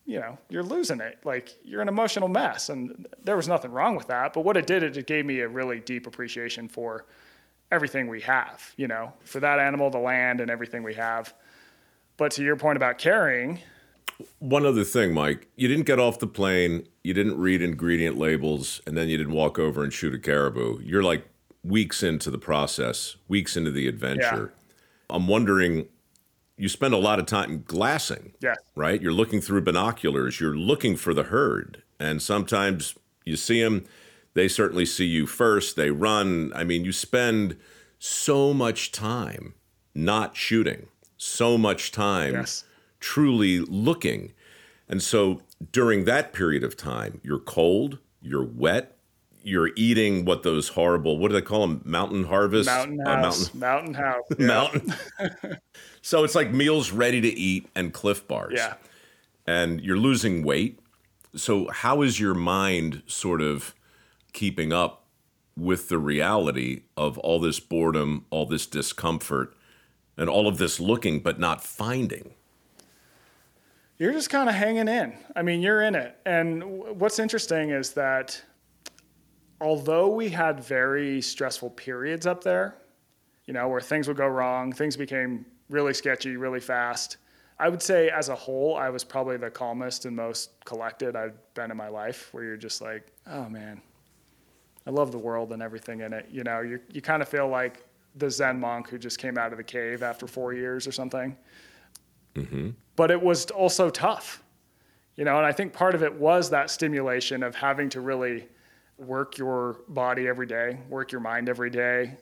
you know, you're losing it. Like you're an emotional mess. And there was nothing wrong with that. But what it did, it gave me a really deep appreciation for everything we have, you know, for that animal, the land, and everything we have. But to your point about carrying, one other thing, Mike, you didn't get off the plane, you didn't read ingredient labels, and then you didn't walk over and shoot a caribou. You're like weeks into the process, weeks into the adventure. Yeah. I'm wondering, you spend a lot of time glassing, yeah. right? You're looking through binoculars, you're looking for the herd, and sometimes you see them, they certainly see you first, they run. I mean, you spend so much time not shooting, so much time. Yes truly looking. And so during that period of time, you're cold, you're wet, you're eating what those horrible, what do they call them? Mountain harvest? Mountain uh, house. Uh, mountain, mountain house. [laughs] Yeah. mountain. [laughs] so it's like meals ready to eat and Clif bars. Yeah. And you're losing weight. So how is your mind sort of keeping up with the reality of all this boredom, all this discomfort, and all of this looking but not finding? you're just kind of hanging in. I mean, you're in it. And what's interesting is that although we had very stressful periods up there, you know, where things would go wrong, things became really sketchy really fast. I would say as a whole, I was probably the calmest and most collected I've been in my life, where you're just like, oh man, I love the world and everything in it. You know, you, you kind of feel like the Zen monk who just came out of the cave after four years or something. Mm-hmm but it was also tough. You know, and I think part of it was that stimulation of having to really work your body every day, work your mind every day,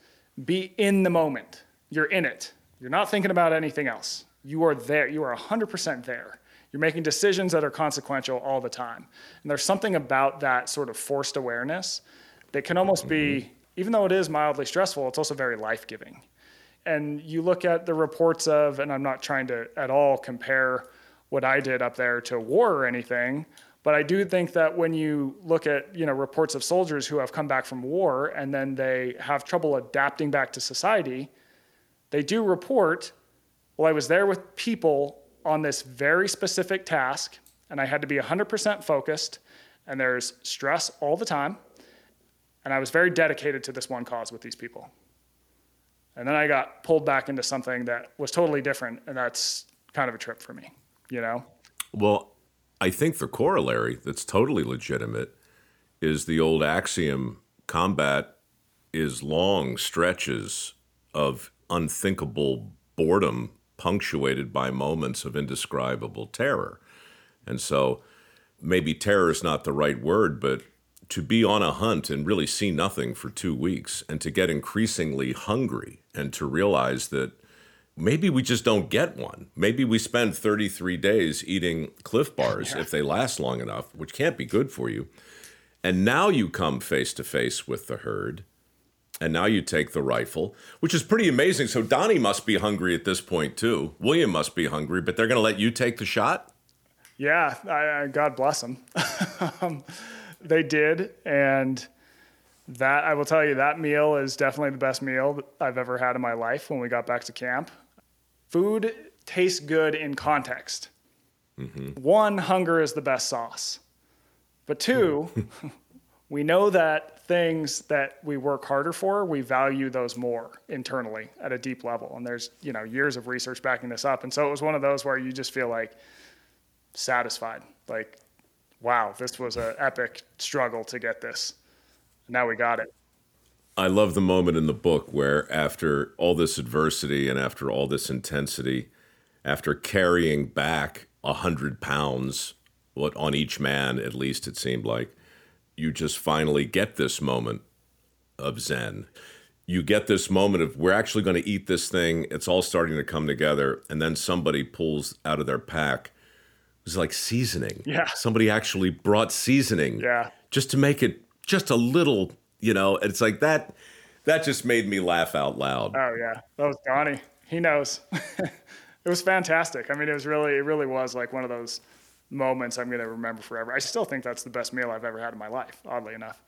be in the moment. You're in it. You're not thinking about anything else. You are there. You are 100% there. You're making decisions that are consequential all the time. And there's something about that sort of forced awareness that can almost be, mm-hmm. even though it is mildly stressful, it's also very life giving and you look at the reports of, and I'm not trying to at all compare what I did up there to war or anything, but I do think that when you look at you know reports of soldiers who have come back from war and then they have trouble adapting back to society, they do report, well, I was there with people on this very specific task, and I had to be 100% focused, and there's stress all the time, and I was very dedicated to this one cause with these people. And then I got pulled back into something that was totally different. And that's kind of a trip for me, you know? Well, I think the corollary that's totally legitimate is the old axiom combat is long stretches of unthinkable boredom punctuated by moments of indescribable terror. And so maybe terror is not the right word, but to be on a hunt and really see nothing for two weeks and to get increasingly hungry and to realize that maybe we just don't get one. Maybe we spend 33 days eating Clif bars if they last long enough, which can't be good for you. And now you come face to face with the herd. And now you take the rifle, which is pretty amazing. So Donnie must be hungry at this point too. William must be hungry, but they're going to let you take the shot. Yeah, I, I, God bless them. [laughs] um, they did, and that I will tell you that meal is definitely the best meal I've ever had in my life. When we got back to camp, food tastes good in context. Mm-hmm. One, hunger is the best sauce, but two, [laughs] we know that things that we work harder for, we value those more internally at a deep level. And there's you know years of research backing this up, and so it was one of those where you just feel like satisfied, like wow, this was an epic struggle to get this. Now we got it. I love the moment in the book where, after all this adversity and after all this intensity, after carrying back a hundred pounds, what on each man at least it seemed like, you just finally get this moment of Zen. You get this moment of we're actually going to eat this thing. It's all starting to come together, and then somebody pulls out of their pack. It was like seasoning. Yeah. Somebody actually brought seasoning. Yeah. Just to make it just a little, you know. It's like that. That just made me laugh out loud. Oh yeah, that was Donnie. He knows. [laughs] it was fantastic. I mean, it was really, it really was like one of those moments I'm going to remember forever. I still think that's the best meal I've ever had in my life. Oddly enough.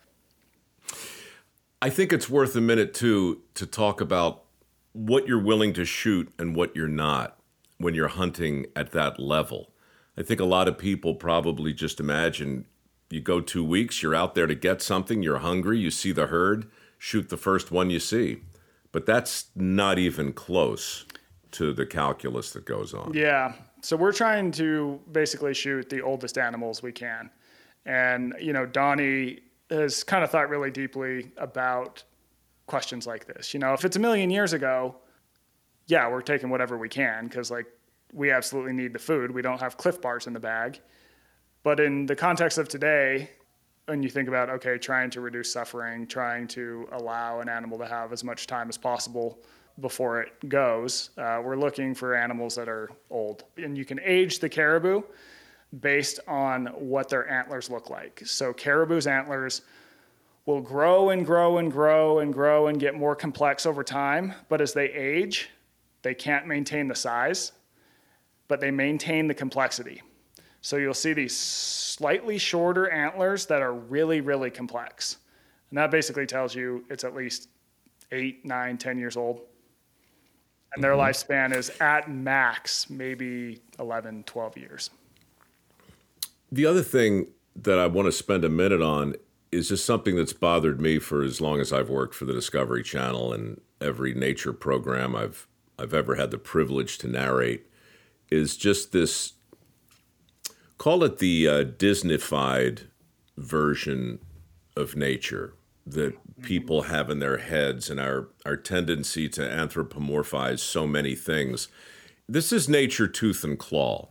I think it's worth a minute too to talk about what you're willing to shoot and what you're not when you're hunting at that level. I think a lot of people probably just imagine you go two weeks, you're out there to get something, you're hungry, you see the herd, shoot the first one you see. But that's not even close to the calculus that goes on. Yeah. So we're trying to basically shoot the oldest animals we can. And, you know, Donnie has kind of thought really deeply about questions like this. You know, if it's a million years ago, yeah, we're taking whatever we can because, like, we absolutely need the food. We don't have Clif bars in the bag. But in the context of today, when you think about, okay, trying to reduce suffering, trying to allow an animal to have as much time as possible before it goes, uh, we're looking for animals that are old. And you can age the caribou based on what their antlers look like. So, caribou's antlers will grow and grow and grow and grow and get more complex over time. But as they age, they can't maintain the size, but they maintain the complexity. So, you'll see these slightly shorter antlers that are really, really complex. And that basically tells you it's at least eight, nine, ten years old and their mm-hmm. lifespan is at max maybe 11 12 years the other thing that i want to spend a minute on is just something that's bothered me for as long as i've worked for the discovery channel and every nature program i've i've ever had the privilege to narrate is just this call it the uh, disneyfied version of nature that people have in their heads and our, our tendency to anthropomorphize so many things. This is nature tooth and claw.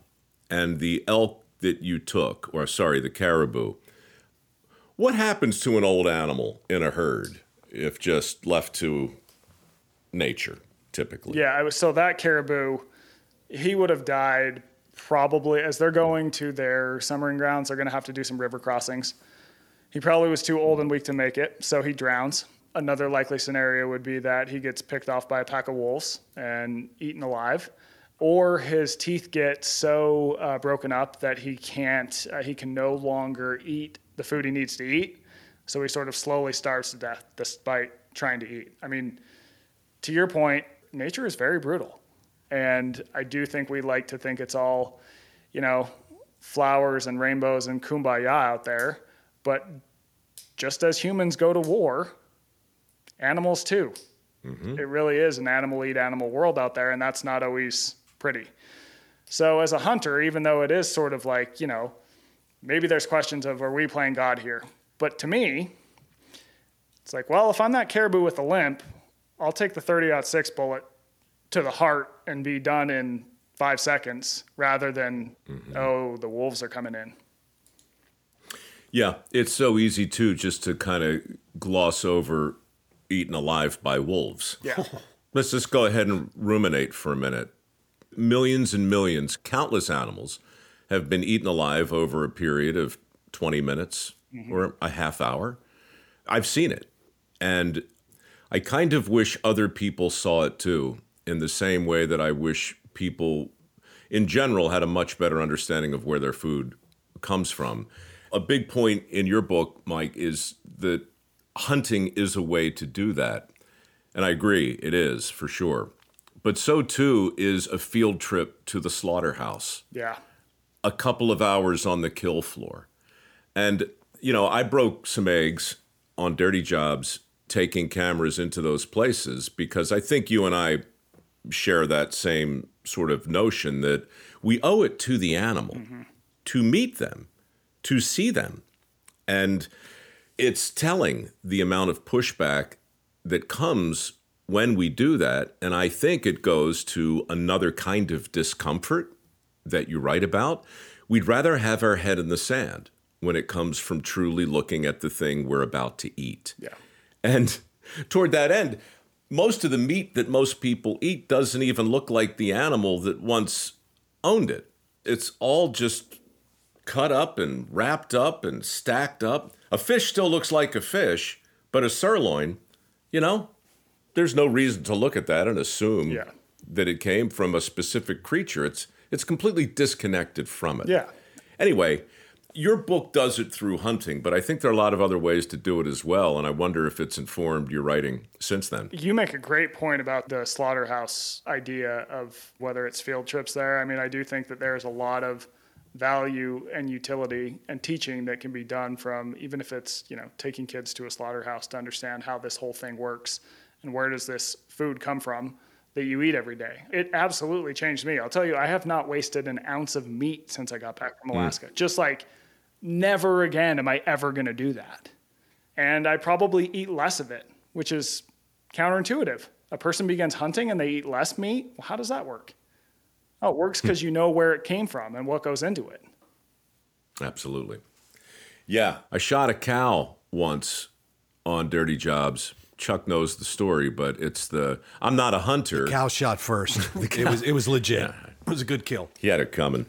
And the elk that you took, or sorry, the caribou, what happens to an old animal in a herd if just left to nature, typically? Yeah, I was, so that caribou, he would have died probably as they're going to their summering grounds. They're going to have to do some river crossings he probably was too old and weak to make it, so he drowns. Another likely scenario would be that he gets picked off by a pack of wolves and eaten alive, or his teeth get so uh, broken up that he can't, uh, he can no longer eat the food he needs to eat. So he sort of slowly starves to death despite trying to eat. I mean, to your point, nature is very brutal. And I do think we like to think it's all, you know, flowers and rainbows and kumbaya out there. But just as humans go to war, animals too. Mm-hmm. It really is an animal eat animal world out there, and that's not always pretty. So, as a hunter, even though it is sort of like, you know, maybe there's questions of are we playing God here? But to me, it's like, well, if I'm that caribou with a limp, I'll take the 30 6 bullet to the heart and be done in five seconds rather than, mm-hmm. oh, the wolves are coming in. Yeah, it's so easy too just to kind of gloss over eaten alive by wolves. Yeah. [laughs] Let's just go ahead and ruminate for a minute. Millions and millions, countless animals have been eaten alive over a period of 20 minutes mm-hmm. or a half hour. I've seen it. And I kind of wish other people saw it too, in the same way that I wish people in general had a much better understanding of where their food comes from a big point in your book, Mike, is that hunting is a way to do that. And I agree, it is for sure. But so too is a field trip to the slaughterhouse. Yeah. A couple of hours on the kill floor. And, you know, I broke some eggs on dirty jobs taking cameras into those places because I think you and I share that same sort of notion that we owe it to the animal mm-hmm. to meet them to see them. And, it's telling the amount of pushback that comes when we do that. And I think it goes to another kind of discomfort that you write about. We'd rather have our head in the sand when it comes from truly looking at the thing we're about to eat. Yeah. And [laughs] toward that end, most of the meat that most people eat doesn't even look like the animal that once owned it. It's all just cut up and wrapped up and stacked up. A fish still looks like a fish, but a sirloin, you know, there's no reason to look at that and assume Yeah. that it came from a specific creature. It's it's completely disconnected from it. Yeah. Anyway, your book does it through hunting, but I think there are a lot of other ways to do it as well, and I wonder if it's informed your writing since then. You make a great point about the slaughterhouse idea of whether it's field trips there. I mean, I do think that there's a lot of value and utility and teaching that can be done from even if it's, you know, taking kids to a slaughterhouse to understand how this whole thing works and where does this food come from that you eat every day. It absolutely changed me. I'll tell you, I have not wasted an ounce of meat since I got back from hmm. Alaska. Just like never again am I ever going to do that. And I probably eat less of it, which is counterintuitive. A person begins hunting and they eat less meat. Well, how does that work? Oh, it works hmm. because you know where it came from and what goes into it. Absolutely. Yeah, I shot a cow once on Dirty Jobs. Chuck knows the story, but it's the I'm not a hunter. Cow shot first. [laughs] it was it was legit. It was a good kill. He had it coming.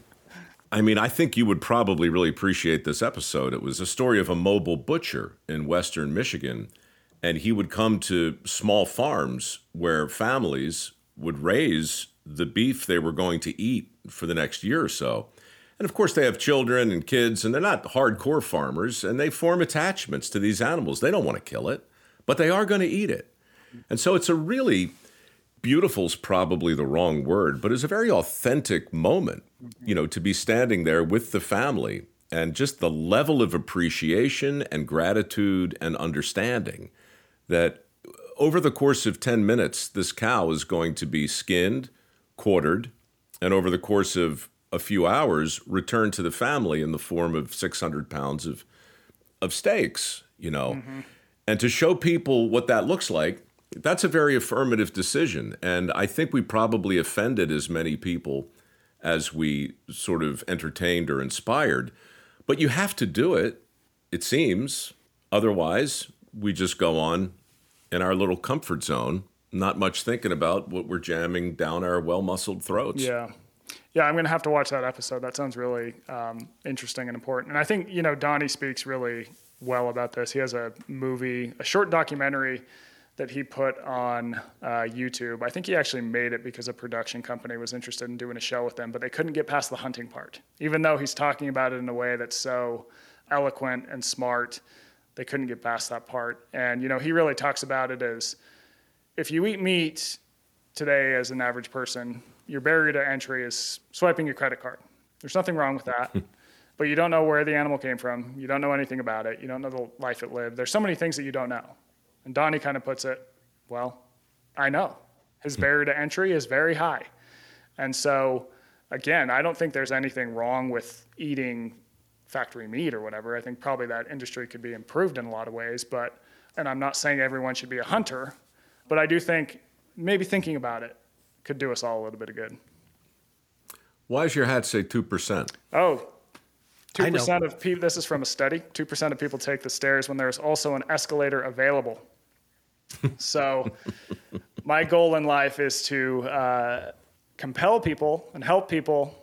I mean, I think you would probably really appreciate this episode. It was a story of a mobile butcher in western Michigan, and he would come to small farms where families would raise the beef they were going to eat for the next year or so. And of course, they have children and kids, and they're not hardcore farmers, and they form attachments to these animals. They don't want to kill it, but they are going to eat it. And so it's a really beautiful's probably the wrong word, but it's a very authentic moment, you know, to be standing there with the family and just the level of appreciation and gratitude and understanding that over the course of 10 minutes, this cow is going to be skinned, quartered, and over the course of a few hours, returned to the family in the form of 600 pounds of, of steaks, you know. Mm-hmm. And to show people what that looks like, that's a very affirmative decision. And I think we probably offended as many people as we sort of entertained or inspired. But you have to do it, it seems. Otherwise, we just go on in our little comfort zone, not much thinking about what we're jamming down our well muscled throats. Yeah. Yeah, I'm going to have to watch that episode. That sounds really um, interesting and important. And I think, you know, Donnie speaks really well about this. He has a movie, a short documentary that he put on uh, YouTube. I think he actually made it because a production company was interested in doing a show with him, but they couldn't get past the hunting part. Even though he's talking about it in a way that's so eloquent and smart, they couldn't get past that part. And, you know, he really talks about it as if you eat meat today as an average person, your barrier to entry is swiping your credit card. There's nothing wrong with that. [laughs] but you don't know where the animal came from. You don't know anything about it. You don't know the life it lived. There's so many things that you don't know. And Donnie kind of puts it, well, I know. His hmm. barrier to entry is very high. And so, again, I don't think there's anything wrong with eating factory meat or whatever. I think probably that industry could be improved in a lot of ways. But, and I'm not saying everyone should be a hunter, but I do think maybe thinking about it could do us all a little bit of good. Why does your hat say 2%? Oh, 2% of people. This is from a study. Two percent of people take the stairs when there's also an escalator available. So, my goal in life is to uh, compel people and help people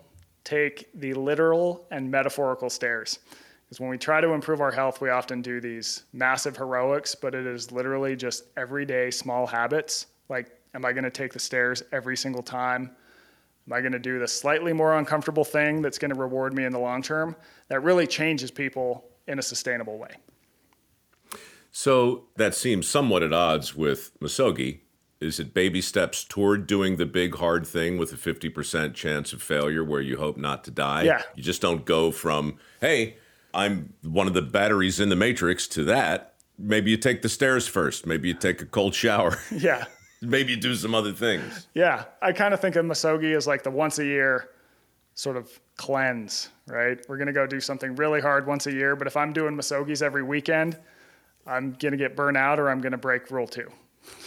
take the literal and metaphorical stairs. Because when we try to improve our health, we often do these massive heroics, but it is literally just everyday small habits. Like, am I going to take the stairs every single time? Am I going to do the slightly more uncomfortable thing that's going to reward me in the long term? That really changes people in a sustainable way. So that seems somewhat at odds with Misogi. Is it baby steps toward doing the big hard thing with a 50% chance of failure where you hope not to die? Yeah. You just don't go from, hey, I'm one of the batteries in the matrix to that. Maybe you take the stairs first. Maybe you take a cold shower. [laughs] Yeah. Maybe you do some other things. Yeah. I kind of think of Misogi as like the once a year sort of cleanse, right? We're going to go do something really hard once a year, but if I'm doing Misogis every weekend, I'm going to get burnt out or I'm going to break rule two,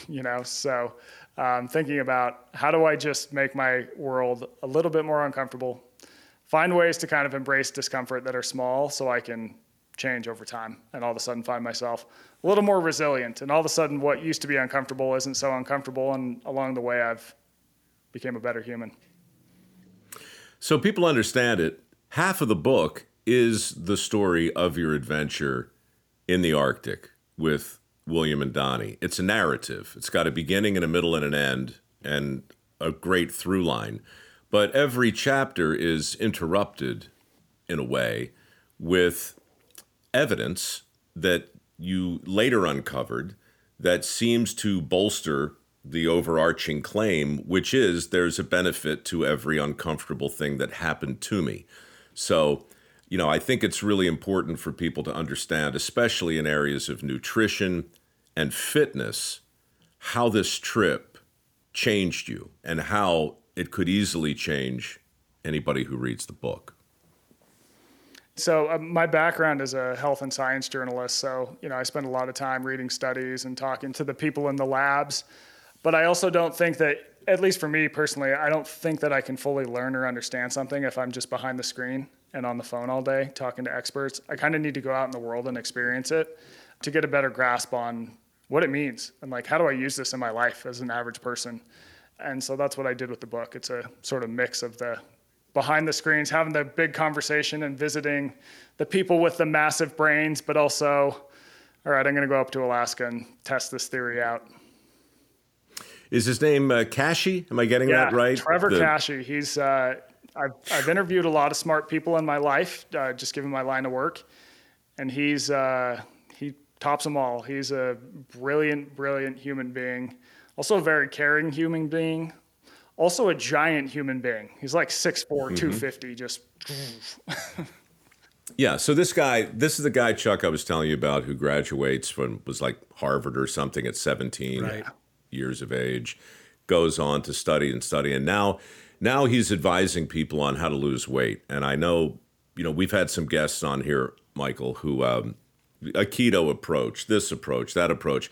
you know? So um, thinking about how do I just make my world a little bit more uncomfortable, find ways to kind of embrace discomfort that are small so I can change over time and all of a sudden find myself a little more resilient and all of a sudden what used to be uncomfortable isn't so uncomfortable and along the way I've became a better human. So people understand it. Half of the book is the story of your adventure in the Arctic with William and Donnie. It's a narrative. It's got a beginning and a middle and an end and a great through line. But every chapter is interrupted in a way with evidence that you later uncovered that seems to bolster the overarching claim, which is there's a benefit to every uncomfortable thing that happened to me. So, you know, I think it's really important for people to understand, especially in areas of nutrition and fitness, how this trip changed you and how it could easily change anybody who reads the book. So uh, my background is a health and science journalist. So you know, I spend a lot of time reading studies and talking to the people in the labs. But I also don't think that, at least for me personally, I don't think that I can fully learn or understand something if I'm just behind the screen and on the phone all day talking to experts. I kind of need to go out in the world and experience it to get a better grasp on what it means and like how do I use this in my life as an average person. And so that's what I did with the book. It's a sort of mix of the behind the screens, having the big conversation and visiting the people with the massive brains, but also, all right, I'm going to go up to Alaska and test this theory out. Is his name uh, Am I getting yeah, that right? Trevor the... He's uh, I've, I've interviewed a lot of smart people in my life, uh, just given my line of work, and he's uh, he tops them all. He's a brilliant, brilliant human being, also a very caring human being, also a giant human being. He's like 6'4", mm-hmm. 250, just. [laughs] yeah. So this guy, this is the guy Chuck I was telling you about who graduates from was like Harvard or something at seventeen right. years of age, goes on to study and study, and now now he's advising people on how to lose weight. And I know, you know, we've had some guests on here, Michael, who um, a keto approach, this approach, that approach.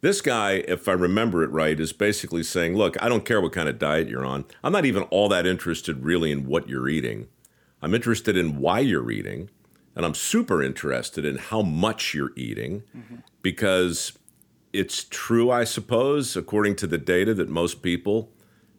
This guy, if I remember it right, is basically saying, look, I don't care what kind of diet you're on. I'm not even all that interested really in what you're eating. I'm interested in why you're eating. And I'm super interested in how much you're eating mm-hmm. because it's true, I suppose, according to the data, that most people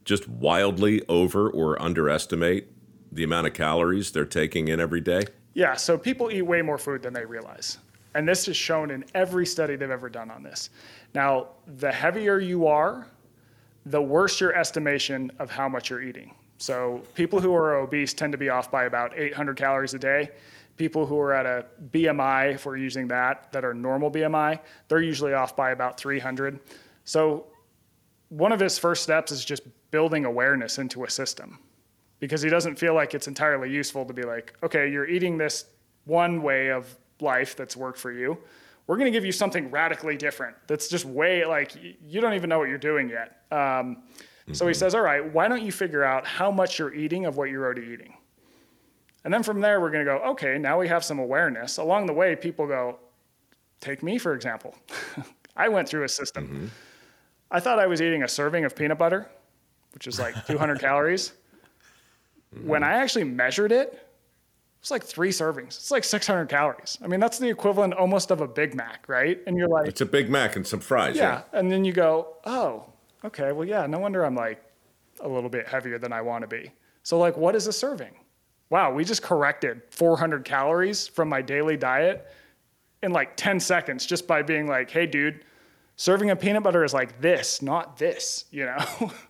just wildly over or underestimate the amount of calories they're taking in every day? Yeah, so people eat way more food than they realize. And this is shown in every study they've ever done on this. Now, the heavier you are, the worse your estimation of how much you're eating. So, people who are obese tend to be off by about 800 calories a day. People who are at a BMI, if we're using that, that are normal BMI, they're usually off by about 300. So, one of his first steps is just building awareness into a system because he doesn't feel like it's entirely useful to be like, okay, you're eating this one way of life that's worked for you we're going to give you something radically different that's just way like you don't even know what you're doing yet. Um, mm-hmm. So he mm-hmm. says, All right, why don't you figure out how much you're eating of what you're already eating? And then from there, we're going to go, okay, now we have some awareness. Along the way, people go, take me, for example. [laughs] I went through a system. Mm-hmm. I thought I was eating a serving of peanut butter, which is like 200 calories. Mm-hmm. When I actually measured it, it's like three servings. It's like 600 calories. I mean, that's the equivalent almost of a Big Mac, right? And you're like, it's a Big Mac and some fries. Yeah. yeah. And then you go, oh, okay, well, yeah, no wonder I'm like a little bit heavier than I want to be. So, like, what is a serving? Wow, we just corrected 400 calories from my daily diet in like 10 seconds just by being like, hey, dude, serving of peanut butter is like this, not this, you know? [laughs]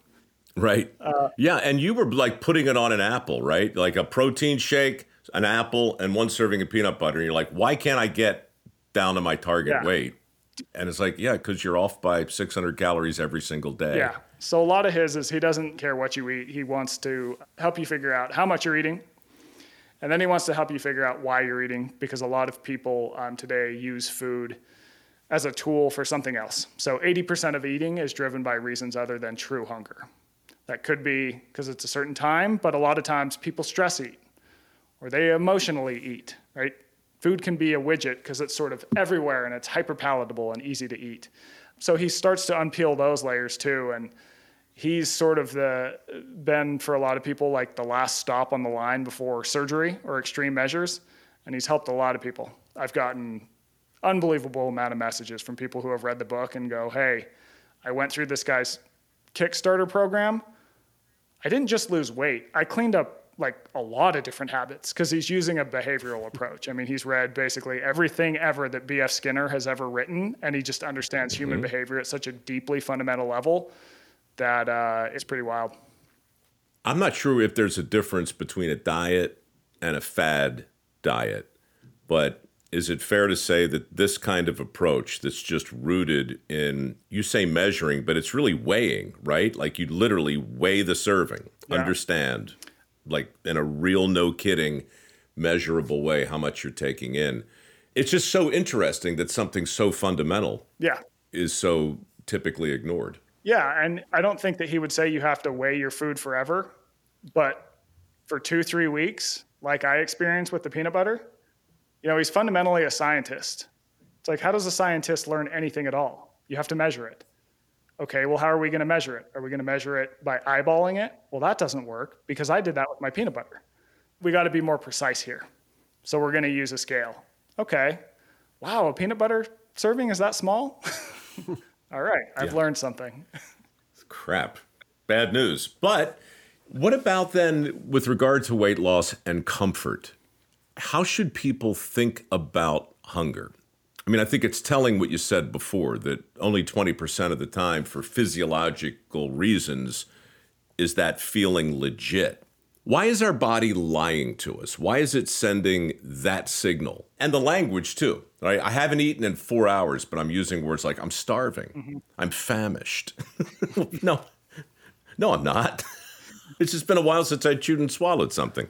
Right. Uh, yeah. And you were like putting it on an apple, right? Like a protein shake an apple and one serving of peanut butter, and you're like, why can't I get down to my target yeah. weight? And it's like, yeah, because you're off by 600 calories every single day. Yeah. So a lot of his is he doesn't care what you eat. He wants to help you figure out how much you're eating. And then he wants to help you figure out why you're eating because a lot of people um, today use food as a tool for something else. So 80% of eating is driven by reasons other than true hunger. That could be because it's a certain time, but a lot of times people stress eat or they emotionally eat, right? food can be a widget because it's sort of everywhere and it's hyper palatable and easy to eat. So he starts to unpeel those layers too. And he's sort of the been for a lot of people like the last stop on the line before surgery or extreme measures. And he's helped a lot of people. I've gotten unbelievable amount of messages from people who have read the book and go, Hey, I went through this guy's Kickstarter program. I didn't just lose weight. I cleaned up like a lot of different habits because he's using a behavioral approach. I mean, he's read basically everything ever that B.F. Skinner has ever written, and he just understands human mm-hmm. behavior at such a deeply fundamental level that uh, it's pretty wild. I'm not sure if there's a difference between a diet and a fad diet, but is it fair to say that this kind of approach that's just rooted in you say measuring but it's really weighing right? Like you literally weigh the serving. Yeah. understand like in a real no kidding measurable way how much you're taking in. It's just so interesting that something so fundamental yeah. is so typically ignored. Yeah and i don't think that he would say you have to weigh your food forever but for two three weeks like i experienced with the peanut butter you know, he's fundamentally a scientist. It's like, how does a scientist learn anything at all? You have to measure it. Okay, well, how are we going to measure it? Are we going to measure it by eyeballing it? Well, that doesn't work because I did that with my peanut butter. We got to be more precise here. So we're going to use a scale. Okay, wow, a peanut butter serving is that small? [laughs] all right, I've yeah. learned something. Crap. Bad news. But what about then with regard to weight loss and comfort? How should people think about hunger? I mean, I think it's telling what you said before that only 20% of the time, for physiological reasons, is that feeling legit. Why is our body lying to us? Why is it sending that signal? And the language, too. Right? I haven't eaten in four hours, but I'm using words like I'm starving, mm-hmm. I'm famished. [laughs] no, no, I'm not. [laughs] It's just been a while since I chewed and swallowed something.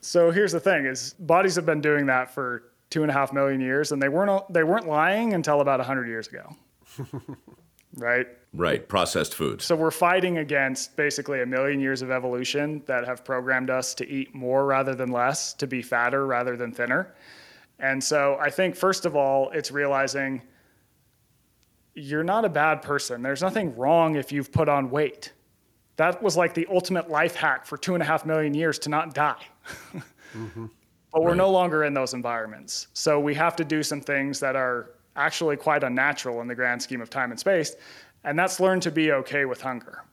So here's the thing: is bodies have been doing that for two and a half million years, and they weren't they weren't lying until about hundred years ago. [laughs] right? Right. Processed food. So we're fighting against basically a million years of evolution that have programmed us to eat more rather than less, to be fatter rather than thinner. And so I think first of all, it's realizing you're not a bad person. There's nothing wrong if you've put on weight. That was like the ultimate life hack for two and a half million years to not die. mm-hmm. [laughs] But we're right. no longer in those environments. So we have to do some things that are actually quite unnatural in the grand scheme of time and space. And that's learn to be okay with hunger.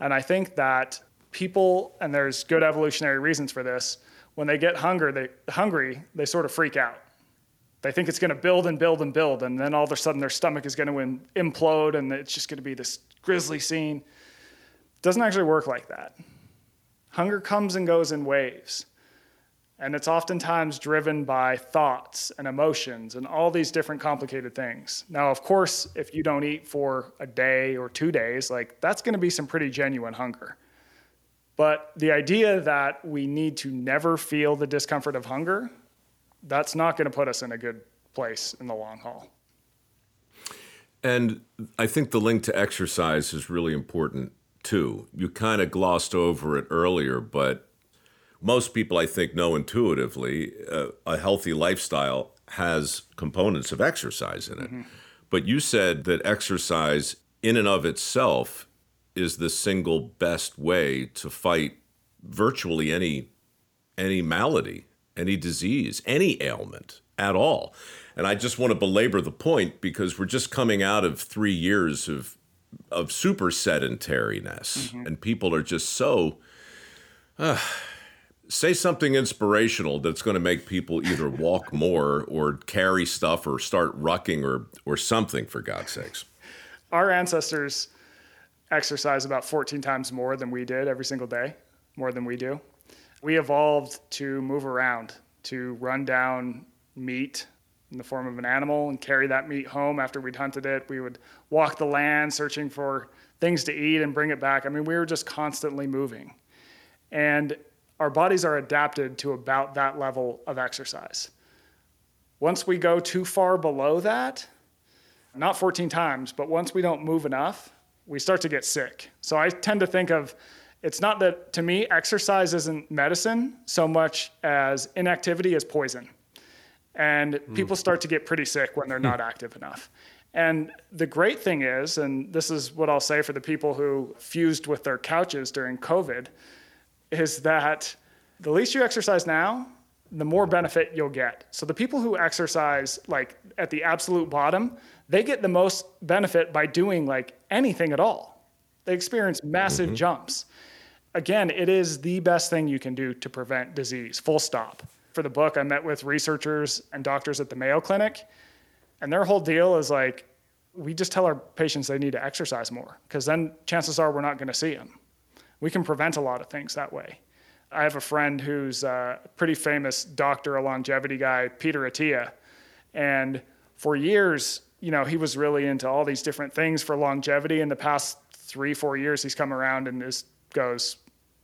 And I think that people, and there's good evolutionary reasons for this, when they get hunger, they, hungry, they sort of freak out. They think it's going to build and build and build, and then all of a sudden their stomach is going to implode, and it's just going to be this grisly scene doesn't actually work like that. Hunger comes and goes in waves. And it's oftentimes driven by thoughts and emotions and all these different complicated things. Now, of course, if you don't eat for a day or two days, like that's going to be some pretty genuine hunger. But the idea that we need to never feel the discomfort of hunger, that's not going to put us in a good place in the long haul. And I think the link to exercise is really important too. You kind of glossed over it earlier, but most people, I think, know intuitively uh, a healthy lifestyle has components of exercise in it. Mm-hmm. But you said that exercise, in and of itself, is the single best way to fight virtually any any malady, any disease, any ailment at all. And I just want to belabor the point because we're just coming out of three years of of super sedentariness, mm-hmm. and people are just so. Uh, say something inspirational that's going to make people either walk [laughs] more or carry stuff or start rucking or or something for God's sakes. Our ancestors exercise about 14 times more than we did every single day, more than we do. We evolved to move around, to run down meat in the form of an animal and carry that meat home after we'd hunted it. We would walk the land searching for things to eat and bring it back. I mean, we were just constantly moving. And our bodies are adapted to about that level of exercise. Once we go too far below that, not 14 times, but once we don't move enough, we start to get sick. So I tend to think of it's not that to me exercise isn't medicine so much as inactivity is poison. And hmm. people start to get pretty sick when they're hmm. not active enough. And the great thing is, and this is what I'll say for the people who fused with their couches during COVID, is that the least you exercise now, the more benefit you'll get. So the people who exercise like at the absolute bottom, they get the most benefit by doing like anything at all. They experience massive mm-hmm. jumps. Again, it is the best thing you can do to prevent disease, full stop. For the book, I met with researchers and doctors at the Mayo Clinic, and their whole deal is like, we just tell our patients they need to exercise more, because then chances are we're not going to see them. We can prevent a lot of things that way. I have a friend who's a pretty famous doctor, a longevity guy, Peter Attia. And for years, you know, he was really into all these different things for longevity. In the past three, four years, he's come around and just goes,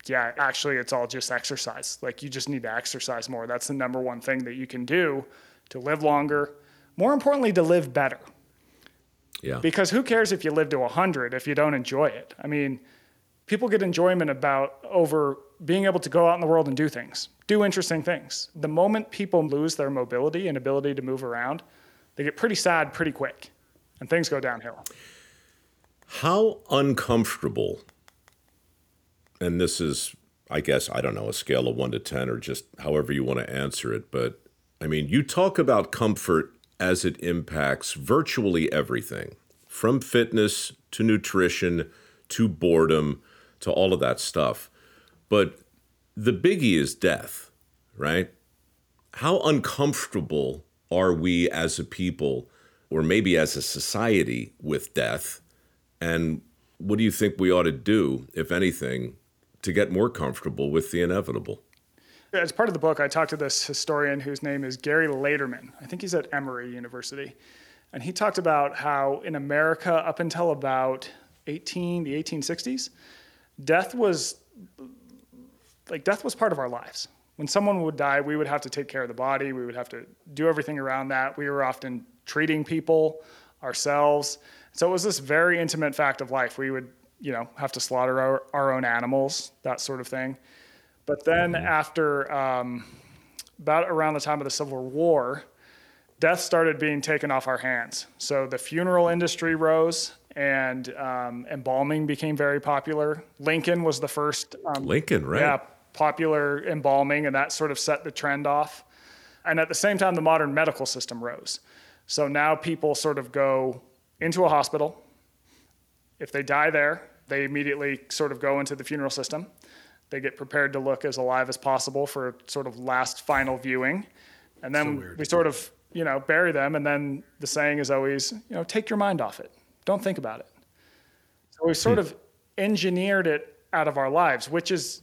yeah, actually, it's all just exercise. Like, you just need to exercise more. That's the number one thing that you can do to live longer. More importantly, to live better. Yeah. Because who cares if you live to 100 if you don't enjoy it? I mean, people get enjoyment about over being able to go out in the world and do things, do interesting things. The moment people lose their mobility and ability to move around, they get pretty sad pretty quick and things go downhill. How uncomfortable, and this is, I guess, I don't know, a scale of one to 10 or just however you want to answer it, but I mean, you talk about comfort as it impacts virtually everything from fitness to nutrition to boredom to all of that stuff. But the biggie is death, right? How uncomfortable are we as a people, or maybe as a society, with death? And what do you think we ought to do, if anything, to get more comfortable with the inevitable? As part of the book, I talked to this historian whose name is Gary Laderman. I think he's at Emory University. And he talked about how in America, up until about 18, the 1860s, death was like death was part of our lives. When someone would die, we would have to take care of the body. We would have to do everything around that. We were often treating people ourselves. So it was this very intimate fact of life. We would, you know, have to slaughter our, our own animals, that sort of thing. But then after um, about around the time of the Civil War, death started being taken off our hands. So the funeral industry rose, and um, embalming became very popular. Lincoln was the first. Um, Lincoln, right? Yeah, popular embalming, and that sort of set the trend off. And at the same time, the modern medical system rose. So now people sort of go into a hospital. If they die there, they immediately sort of go into the funeral system. They get prepared to look as alive as possible for sort of last final viewing. And then we sort of, you know, bury them. And then the saying is always, you know, take your mind off it. Don't think about it. So we sort hmm. of engineered it out of our lives, which is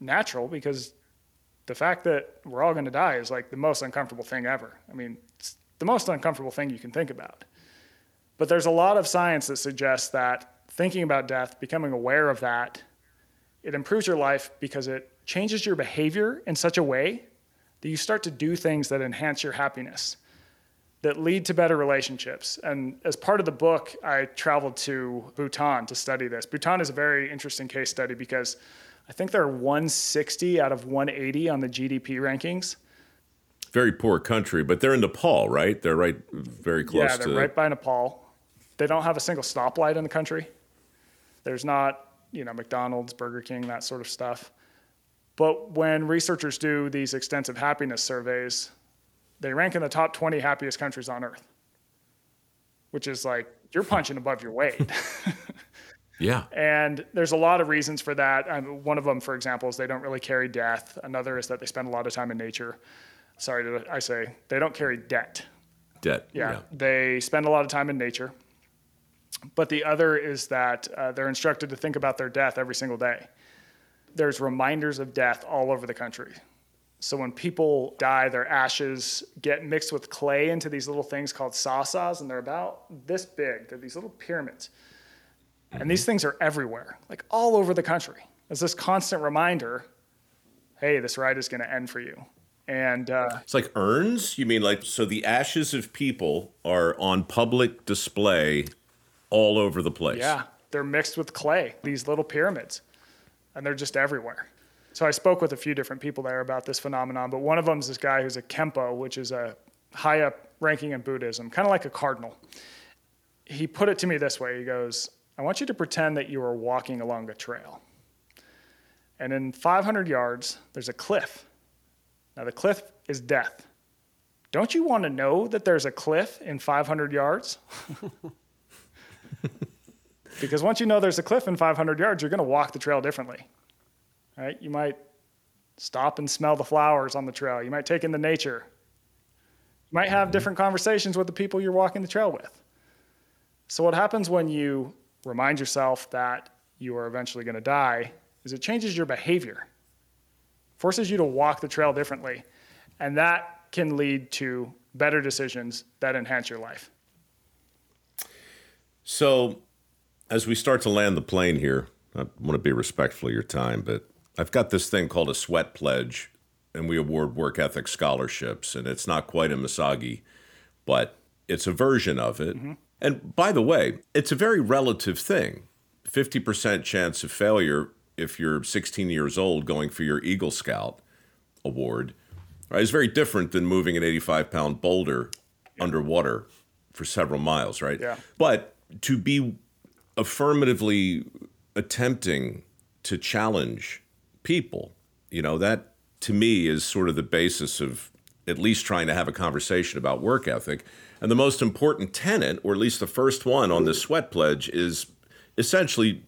natural because the fact that we're all going to die is like the most uncomfortable thing ever. I mean, it's the most uncomfortable thing you can think about. But there's a lot of science that suggests that thinking about death, becoming aware of that, it improves your life because it changes your behavior in such a way that you start to do things that enhance your happiness, that lead to better relationships. And as part of the book, I traveled to Bhutan to study this. Bhutan is a very interesting case study because I think they're 160 out of 180 on the GDP rankings. Very poor country, but they're in Nepal, right? They're right, very close yeah, they're to. right by Nepal. They don't have a single stoplight in the country. There's not, you know, McDonald's, Burger King, that sort of stuff. But when researchers do these extensive happiness surveys, they rank in the top 20 happiest countries on earth, which is like you're punching above your weight. [laughs] [laughs] yeah. And there's a lot of reasons for that. Um, one of them, for example, is they don't really carry death. Another is that they spend a lot of time in nature. Sorry, did I say they don't carry debt? Debt. Yeah, they spend a lot of time in nature. But the other is that uh, they're instructed to think about their death every single day. There's reminders of death all over the country. So when people die, their ashes get mixed with clay into these little things called tsa-tsas, and they're about this big. They're these little pyramids. And these things are everywhere, like all over the country. There's this constant reminder hey, this ride is going to end for you. And uh, It's like urns? You mean like so the ashes of people are on public display all over the place. Yeah, they're mixed with clay, these little pyramids, and they're just everywhere. So I spoke with a few different people there about this phenomenon, but one of them is this guy who's a Khenpo, which is a high up ranking in Buddhism, kind of like a cardinal. He put it to me this way He goes, I want you to pretend that you are walking along a trail. And in 500 yards, there's a cliff. Now, the cliff is death. Don't you want to know that there's a cliff in 500 yards? [laughs] [laughs] because once you know there's a cliff in 500 yards, you're going to walk the trail differently. Right? You might stop and smell the flowers on the trail. You might take in the nature. You might have mm-hmm. different conversations with the people you're walking the trail with. So, what happens when you remind yourself that you are eventually going to die is it changes your behavior, forces you to walk the trail differently. And that can lead to better decisions that enhance your life. So, as we start to land the plane here, I want to be respectful of your time, but I've got this thing called a sweat pledge, and we award work ethic scholarships, and it's not quite a Misagi, but it's a version of it. Mm-hmm. And by the way, it's a very relative thing. 50% chance of failure if you're 16 years old going for your Eagle Scout award right, is very different than moving an 85 pound boulder yeah. underwater for several miles, right? Yeah. But to be affirmatively attempting to challenge people, you know, that to me is sort of the basis of at least trying to have a conversation about work ethic. And the most important tenet, or at least the first one on the sweat pledge, is essentially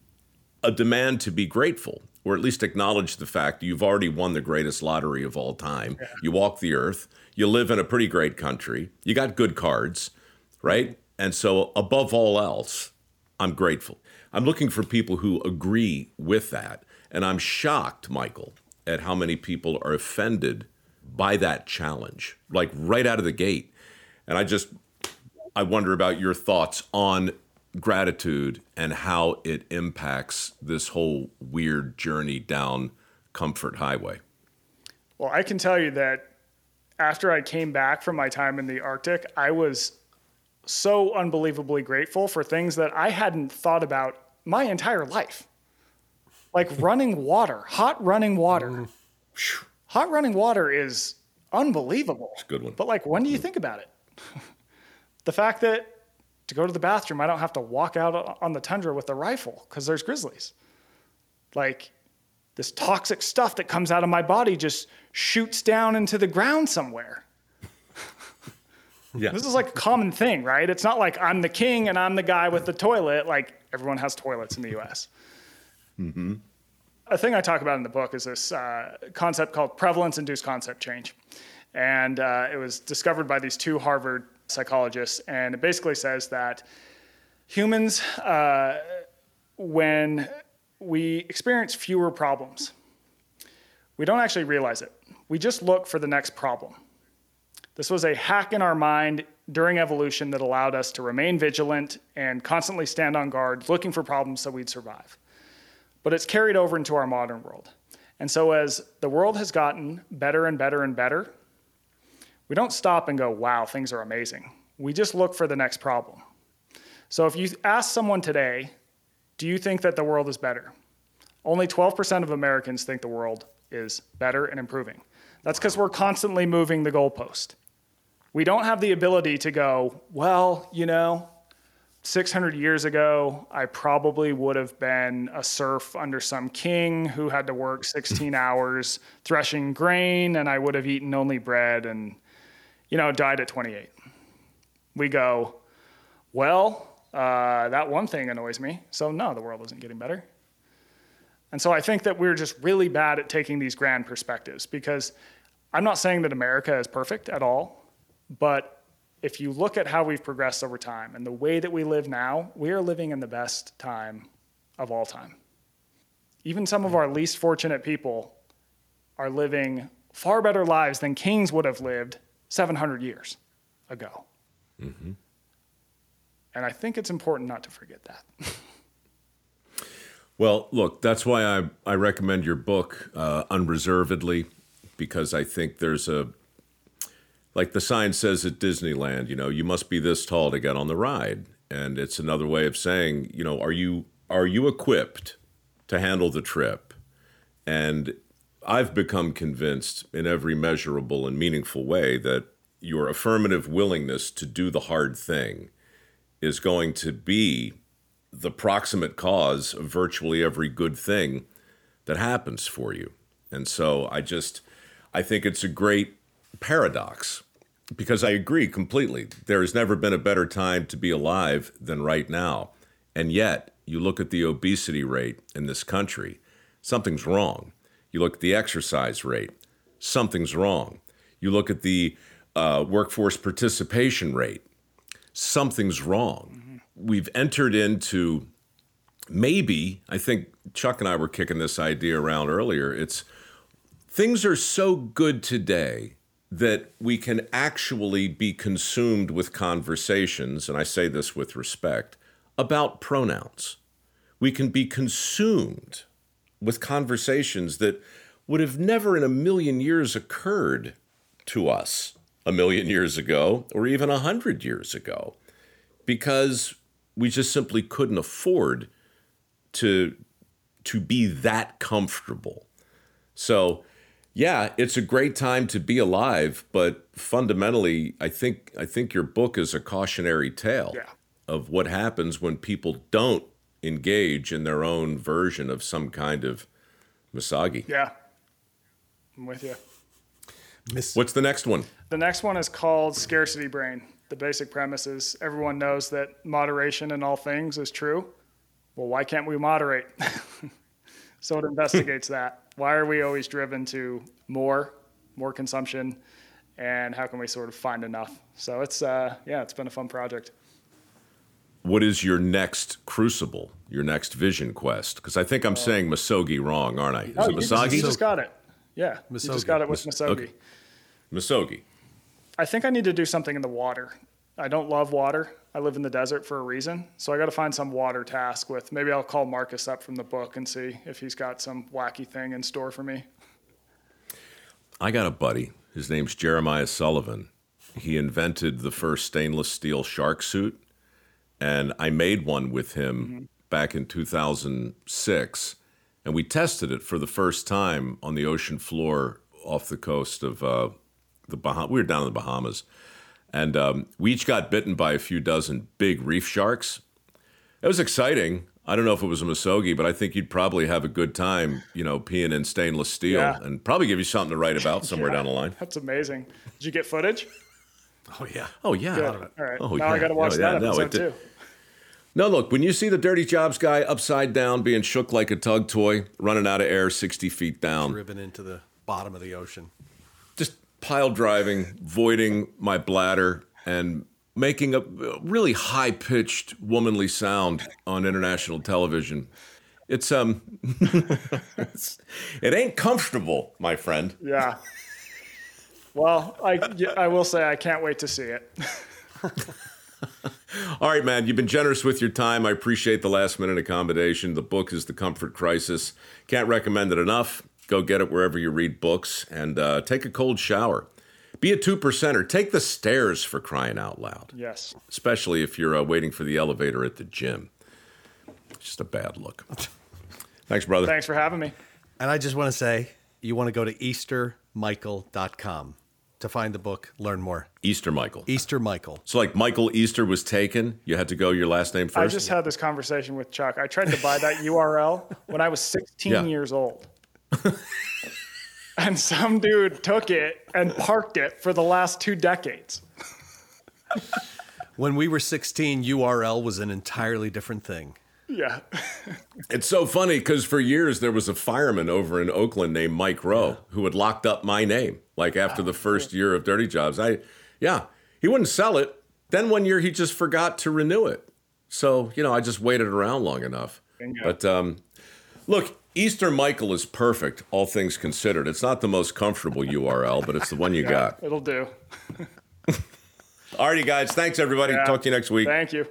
a demand to be grateful or at least acknowledge the fact you've already won the greatest lottery of all time. Yeah. You walk the earth, you live in a pretty great country, you got good cards, right? And so, above all else, I'm grateful. I'm looking for people who agree with that. And I'm shocked, Michael, at how many people are offended by that challenge, like right out of the gate. And I just, I wonder about your thoughts on gratitude and how it impacts this whole weird journey down Comfort Highway? Well, I can tell you that after I came back from my time in the Arctic, I was so unbelievably grateful for things that I hadn't thought about my entire life. Like running water, hot running water. Mm. Hot running water is unbelievable. It's a good one. But like, when do you think about it? [laughs] the fact that to go to the bathroom, I don't have to walk out on the tundra with a rifle because there's grizzlies. Like this toxic stuff that comes out of my body just shoots down into the ground somewhere. Yeah. This is like a common thing, right? It's not like I'm the king and I'm the guy with the toilet. Like everyone has toilets in the US. Mm-hmm. A thing I talk about in the book is this uh, concept called prevalence induced concept change. And uh, it was discovered by these two Harvard psychologists, and it basically says that humans, uh, when we experience fewer problems, we don't actually realize it. We just look for the next problem. This was a hack in our mind during evolution that allowed us to remain vigilant and constantly stand on guard, looking for problems so we'd survive. But it's carried over into our modern world. And so, as the world has gotten better and better and better, we don't stop and go, wow, things are amazing. We just look for the next problem. So if you ask someone today, do you think that the world is better? Only 12% of Americans think the world is better and improving. That's because we're constantly moving the goalpost. We don't have the ability to go, well, you know, 600 years ago, I probably would have been a serf under some king who had to work 16 [laughs] hours threshing grain, and I would have eaten only bread and you know, died at 28. We go, well, uh, that one thing annoys me. So, no, the world isn't getting better. And so I think that we're just really bad at taking these grand perspectives because I'm not saying that America is perfect at all, but if you look at how we've progressed over time and the way that we live now, we are living in the best time of all time. Even some of our least fortunate people are living far better lives than kings would have lived 700 years ago. Mm-hmm. And I think it's important not to forget that. [laughs] well, look, that's why I, I recommend your book uh, unreservedly, because I think there's a, like the sign says at Disneyland, you know, you must be this tall to get on the ride. And it's another way of saying, you know, are you are you equipped to handle the trip? And I've become convinced in every measurable and meaningful way that your affirmative willingness to do the hard thing is going to be the proximate cause of virtually every good thing that happens for you. And so I just, I think it's a great paradox because I agree completely. There has never been a better time to be alive than right now. And yet, you look at the obesity rate in this country, something's wrong. You look at the exercise rate, something's wrong. You look at the uh, workforce participation rate, something's wrong. Mm-hmm. We've entered into maybe, I think Chuck and I were kicking this idea around earlier. It's things are so good today that we can actually be consumed with conversations, and I say this with respect, about pronouns. We can be consumed with conversations that would have never in a million years occurred to us a million years ago or even a hundred years ago because we just simply couldn't afford to to be that comfortable. So yeah, it's a great time to be alive, but fundamentally, I think I think your book is a cautionary tale yeah. of what happens when people don't engage in their own version of some kind of misogi. Yeah, I'm with you. Miss- What's the next one? The next one is called Scarcity Brain. The basic premise is everyone knows that moderation in all things is true. Well, why can't we moderate? [laughs] so it investigates that why are we always driven to more, more consumption, and how can we sort of find enough? So it's uh, yeah, it's been a fun project. What is your next crucible? Your next vision quest? Because I think I'm uh, saying Misogi wrong, aren't I? Is oh, it Misogi? You just got it. Yeah, Misogi. you just got it with Misogi. Okay. Misogi. I think I need to do something in the water. I don't love water. I live in the desert for a reason. So I got to find some water task with. Maybe I'll call Marcus up from the book and see if he's got some wacky thing in store for me. I got a buddy. His name's Jeremiah Sullivan. He invented the first stainless steel shark suit, and I made one with him mm-hmm. back in 2006. And we tested it for the first time on the ocean floor off the coast of uh, the Bahamas. We were down in the Bahamas and um, we each got bitten by a few dozen big reef sharks. It was exciting. I don't know if it was a Misogi, but I think you'd probably have a good time, you know, peeing in stainless steel yeah. and probably give you something to write about somewhere [laughs] yeah, down the line. That's amazing. Did you get footage? Oh, yeah. Oh, yeah. Good. All right. Oh, now yeah. I got to watch oh, that episode, no, too. No, look, when you see the Dirty Jobs guy upside down, being shook like a tug toy, running out of air 60 feet down, driven into the bottom of the ocean pile driving, voiding my bladder, and making a really high pitched womanly sound on international television. It's um, [laughs] it's, it ain't comfortable, my friend. Yeah. Well, I I will say I can't wait to see it. [laughs] All right, man. You've been generous with your time. I appreciate the last minute accommodation. The book is The Comfort Crisis. Can't recommend it enough. Go get it wherever you read books and uh, take a cold shower. Be a two percenter. Take the stairs for crying out loud. Yes. Especially if you're uh, waiting for the elevator at the gym. It's just a bad look. [laughs] Thanks, brother. Thanks for having me. And I just want to say you want to go to eastermichael.com to find the book, learn more. Easter Michael. Easter Michael. So, like Michael Easter was taken, you had to go your last name first? I just had this conversation with Chuck. I tried to buy that [laughs] URL when I was 16 yeah. years old. [laughs] and some dude took it and parked it for the last two decades. when we were 16, URL was an entirely different thing. Yeah. [laughs] it's so funny because for years there was a fireman over in Oakland named Mike Rowe yeah. who had locked up my name. Like after the first year of Dirty Jobs, I, yeah, he wouldn't sell it. Then one year he just forgot to renew it. So you know, I just waited around long enough. Bingo. But um, look, Easter Michael is perfect, all things considered. It's not the most comfortable URL, but it's the one you yeah, got. It'll do. [laughs] Alrighty, guys. Thanks, everybody. Yeah. Talk to you next week. Thank you.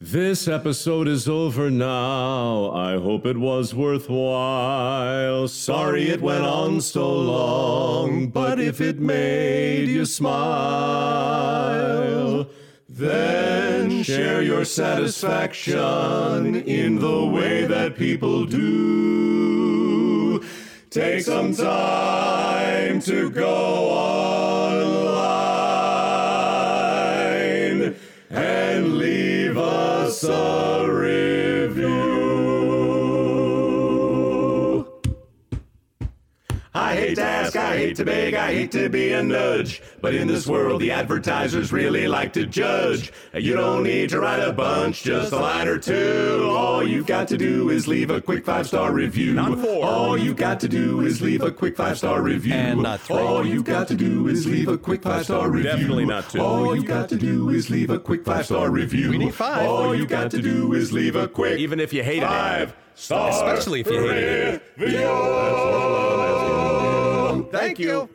This episode is over now. I hope it was worthwhile. Sorry it went on so long, but if it made you smile, then share your satisfaction in the way that people do. Take some time to go online and leave us a. I hate to ask, I hate to beg, I hate to be a nudge. But in this world, the advertisers really like to judge. You don't need to write a bunch, just a line or two. All you've got to do is leave a quick five star review. Not four. All you've got to do is leave a quick five star review. And not three. All you've got to do is leave a quick five star review. Definitely not two. All you've got to do is leave a quick five star review. We need five. All you've got to do is leave a quick Even if you five it. star Especially if you hated it. review. Thank you.